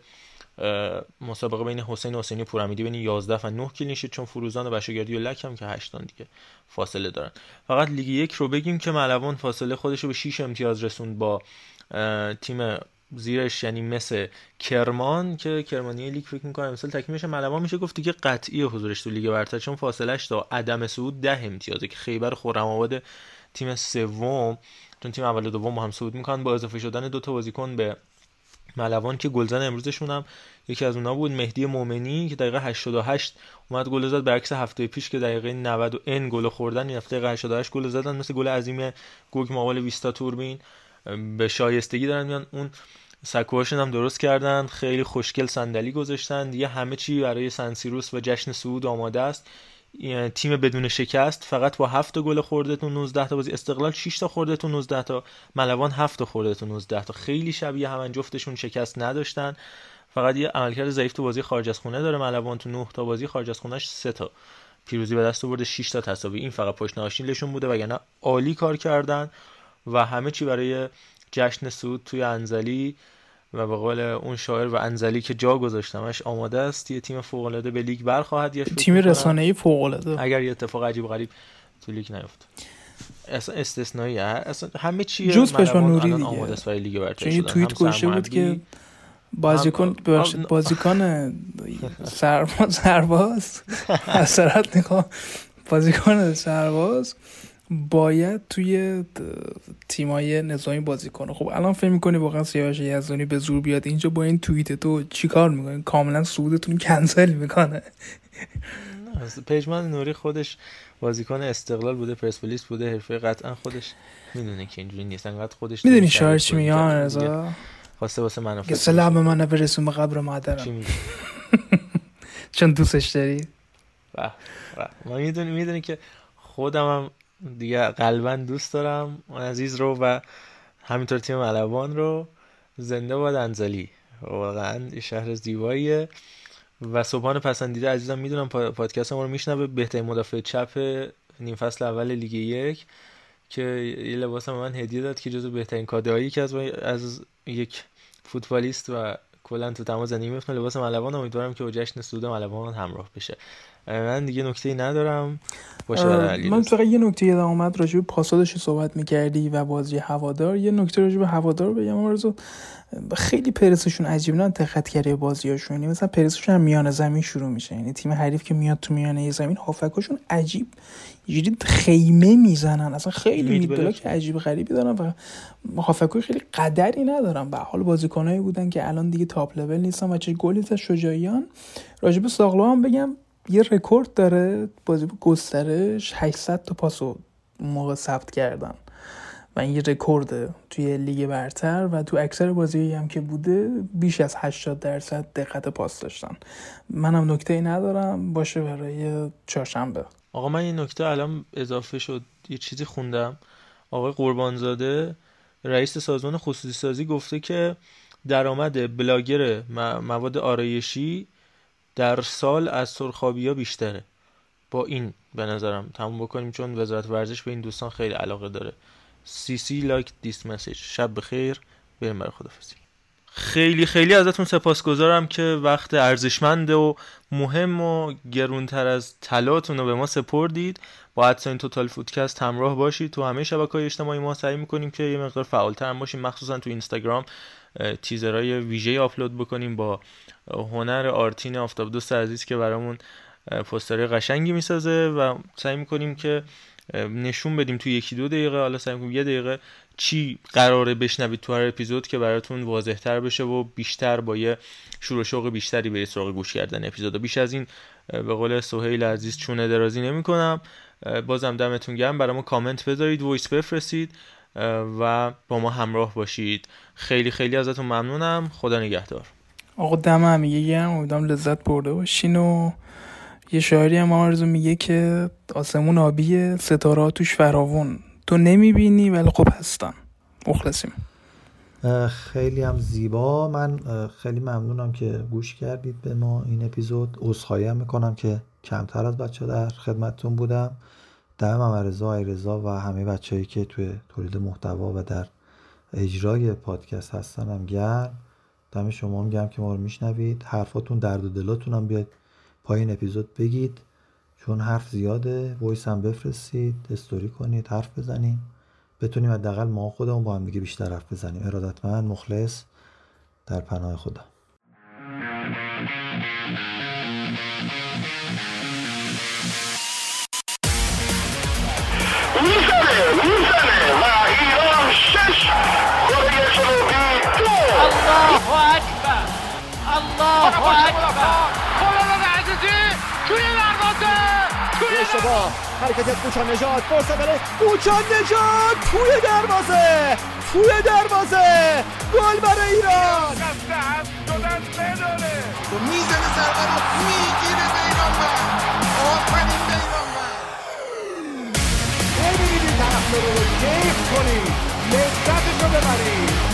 مسابقه بین حسین حسینی پورحمیدی بین 11 و 9 clean sheet چون فروزان و بشاگردی و لک هم که 8 دیگه فاصله دارن. فقط لیگ یک رو بگیم که ملوان فاصله خودش رو به 6 امتیاز رسوند با تیم زیرش یعنی مثل کرمان که کرمانی لیگ فکر می‌کنم تکمیل میشه ملوان میشه. گفت دیگه قطعی حضورش تو لیگ برتر چون فاصلهش تا عدم صعود ده امتیازه که خیبر خرم آباد تیم سوم. چون تیم اول و دوم هم صعود می‌کنن با اضافه شدن دو تا بازیکن به ملوان که گلزن امروزشون هم یکی از اونها بود مهدی مومنی که دقیقه 88 اومد گل زد برعکس هفته پیش که دقیقه 90 و ان گل خوردن. این هفته دقیقه 88 گل زدن مثل گل عظیم گوگ مقابل ویستا توربین. به شایستگی دارن میان. اون سکوهاشون هم درست کردن خیلی خوشگل صندلی گذاشتن. دیگه همه چی برای سنسیروس و جشن صعود آماده است. تیم بدون شکست فقط با 7 گل خورده تو 19 تا بازی. استقلال 6 تا خورده تو 19 تا. ملوان 7 تا خورده تو 19 تا. خیلی شبیه همن جفتشون شکست نداشتن. فقط یه عملکرد ضعیف تو بازی خارج از خونه داره ملوان. تو 9 تا بازی خارج از خونهش 3 تا. پیروزی به دست آورده 6 تا تساوی این فقط پشت ناشیلشون بوده وگرنه عالی کار کردن. و همه چی برای جشن سود توی انزلی و به قول اون شاعر و انزلی که جا گذاشتمش آماده است یه تیم فوق العاده به لیگ برخواهد گشت تیم رسانه‌ای فوق العاده اگر یه اتفاق عجیب غریب تو لیگ نیفته. اصلا استثنایی اصلا همه چی جوز پشما نوری دیگه. آماده است برای لیگ برتر چون توییت گوشه بود که بازیکن ببخشید بازیکن سرباز سرباز. اثرات نگاه بازیکن سرباز. باید توی تیمای نظامی بازی کنه. خب الان فکر می‌کنی واقعا سیاوش یزدانی به زور بیاد اینجا با این توییت تو چیکار می‌کنه؟ کاملا سودتون کنسل می‌کنه. پژمان نوری خودش بازیکن استقلال بوده پرسپولیس بوده حرفه قطعا خودش می‌دونه که اینجوری نیست. انقدر خودش می‌دونی شاعر چی میگه رضا خواسته واسه منو که سلام من برسون به قبر مادرم. چون دوستش داری. ما می‌دونی می‌دونی که خودم هم دیگه قلبا دوست دارم. عزیز رو و همینطور تیم ملوان رو زنده باد انزلی. واقعا شهر زیباییه. و صبحان پسندیده عزیزم می‌دونم پادکست ما رو میشنوه. بهترین مدافع چپ نیم فصل اول لیگ یک که یه لباس من هدیه داد که جزو بهترین کادهایی که از, از یک فوتبالیست و کلا تو زندگی میفتم لباس ملوان امیدوارم که با جشن سود ملوان همراه بشه. من دیگه نکته ای ندارم. باشه من فقط یه نکته یادم اومد راجع به پاسادش صحبت می‌کردی و بازی هوادار. یه نکته راجع به هوادار بگم آرزو. خیلی پرسشون عجیب نه دقت کردی بازیاشون. یعنی مثلا پرسشون هم میان زمین شروع میشه. یعنی تیم حریف که میاد تو میانه زمین هافکاشون عجیب. یه خیمه می‌زنن. اصلا خیلی mid block عجیب غریبی دارن و هافبکای خیلی قدری ندارن. به حال بازیکنایی بودن که الان دیگه top level نیستن و چه گلی از شجاعیان. راجب ساغلو هم بگم یه رکورد داره بازی گسترش 800 تا پاسو موقع ثبت کردن و این یه رکورده توی لیگ برتر و تو اکثر بازی هم که بوده بیش از 80 درصد دقت پاس داشتن. منم نکته ای ندارم باشه برای چهارشنبه. آقا من یه نکته الان اضافه شد یه چیزی خوندم. آقای قربانزاده رئیس سازمان خصوصی سازی گفته که درآمد بلاگر مواد آرایشی در سال از سرخابی ها بیشتره. با این به نظرم تموم بکنیم چون وزارت ورزش به این دوستان خیلی علاقه داره. سی سی like this message شب بخیر. بریم برای خدافزی خیلی خیلی ازتون سپاسگزارم که وقت ارزشمند و مهم و گرونتر از طلاتون رو به ما سپردید. با این توتال فودکست همراه باشید. تو همه شبکه های اجتماعی ما سعی می‌کنیم که یه مقدار فعالتر هم باشیم. مخصوصا تو اینستاگرام تیزرهای ویژه آپلود بکنیم با هنر آرتین آفتاب دوست عزیز که برامون پسترهای قشنگی می‌سازه و سعی می‌کنیم که نشون بدیم تو یکی دو دقیقه حالا سعی کنیم یه دقیقه چی قراره بشنوید تو هر اپیزود که براتون واضح تر بشه و بیشتر با یه شور شوق بیشتری به سراغ گوش کردن اپیزود بیش از این به قول سهیل عزیز چونه درازی نمی کنم بازم دمتون گرم. برای کامنت بذارید voice بفرستید و با ما همراه باشید. خیلی خیلی ازتون ممنونم. خدا نگهدار. آقا دم همه گرم امیدوارم لذت برده باشین و یه شاعری هم آرزو میگه که آسمون آبیه ستاره توش فراون تو نمی‌بینی ولی خب هستن. مخلصیم. خیلی هم زیبا. من خیلی ممنونم که گوش کردید به ما این اپیزود. عذرخواهی هم می‌کنم که کمتر از بچه در خدمتتون بودم. دم هم رضا رضا و همه بچههایی که توی تولید محتوا و در اجرای پادکست هستن هم گرم. دم شما هم گرم که ما رو میشنوید. حرفاتون درد و دلاتون هم بیاد پایین اپیزود بگید. چون حرف زیاده وایس هم بفرستید استوری کنید حرف بزنیم. بتونیم حداقل ما خودمون با هم دیگه بیشتر حرف بزنیم. ارادتمند مخلص در پناه خدا. می‌زنه الله اکبر الله اکبر خلال عزیزی توی دروازه توی اشتباه حرکت کوچا نجات فرصت برای کوچا نجات توی دروازه توی دروازه گل برای ایران می‌زنه ضربه رو می‌گیره بیرانوند آفرین بیرانوند ببینید این طرفدارا رو کیف کنید لذتش رو ببرید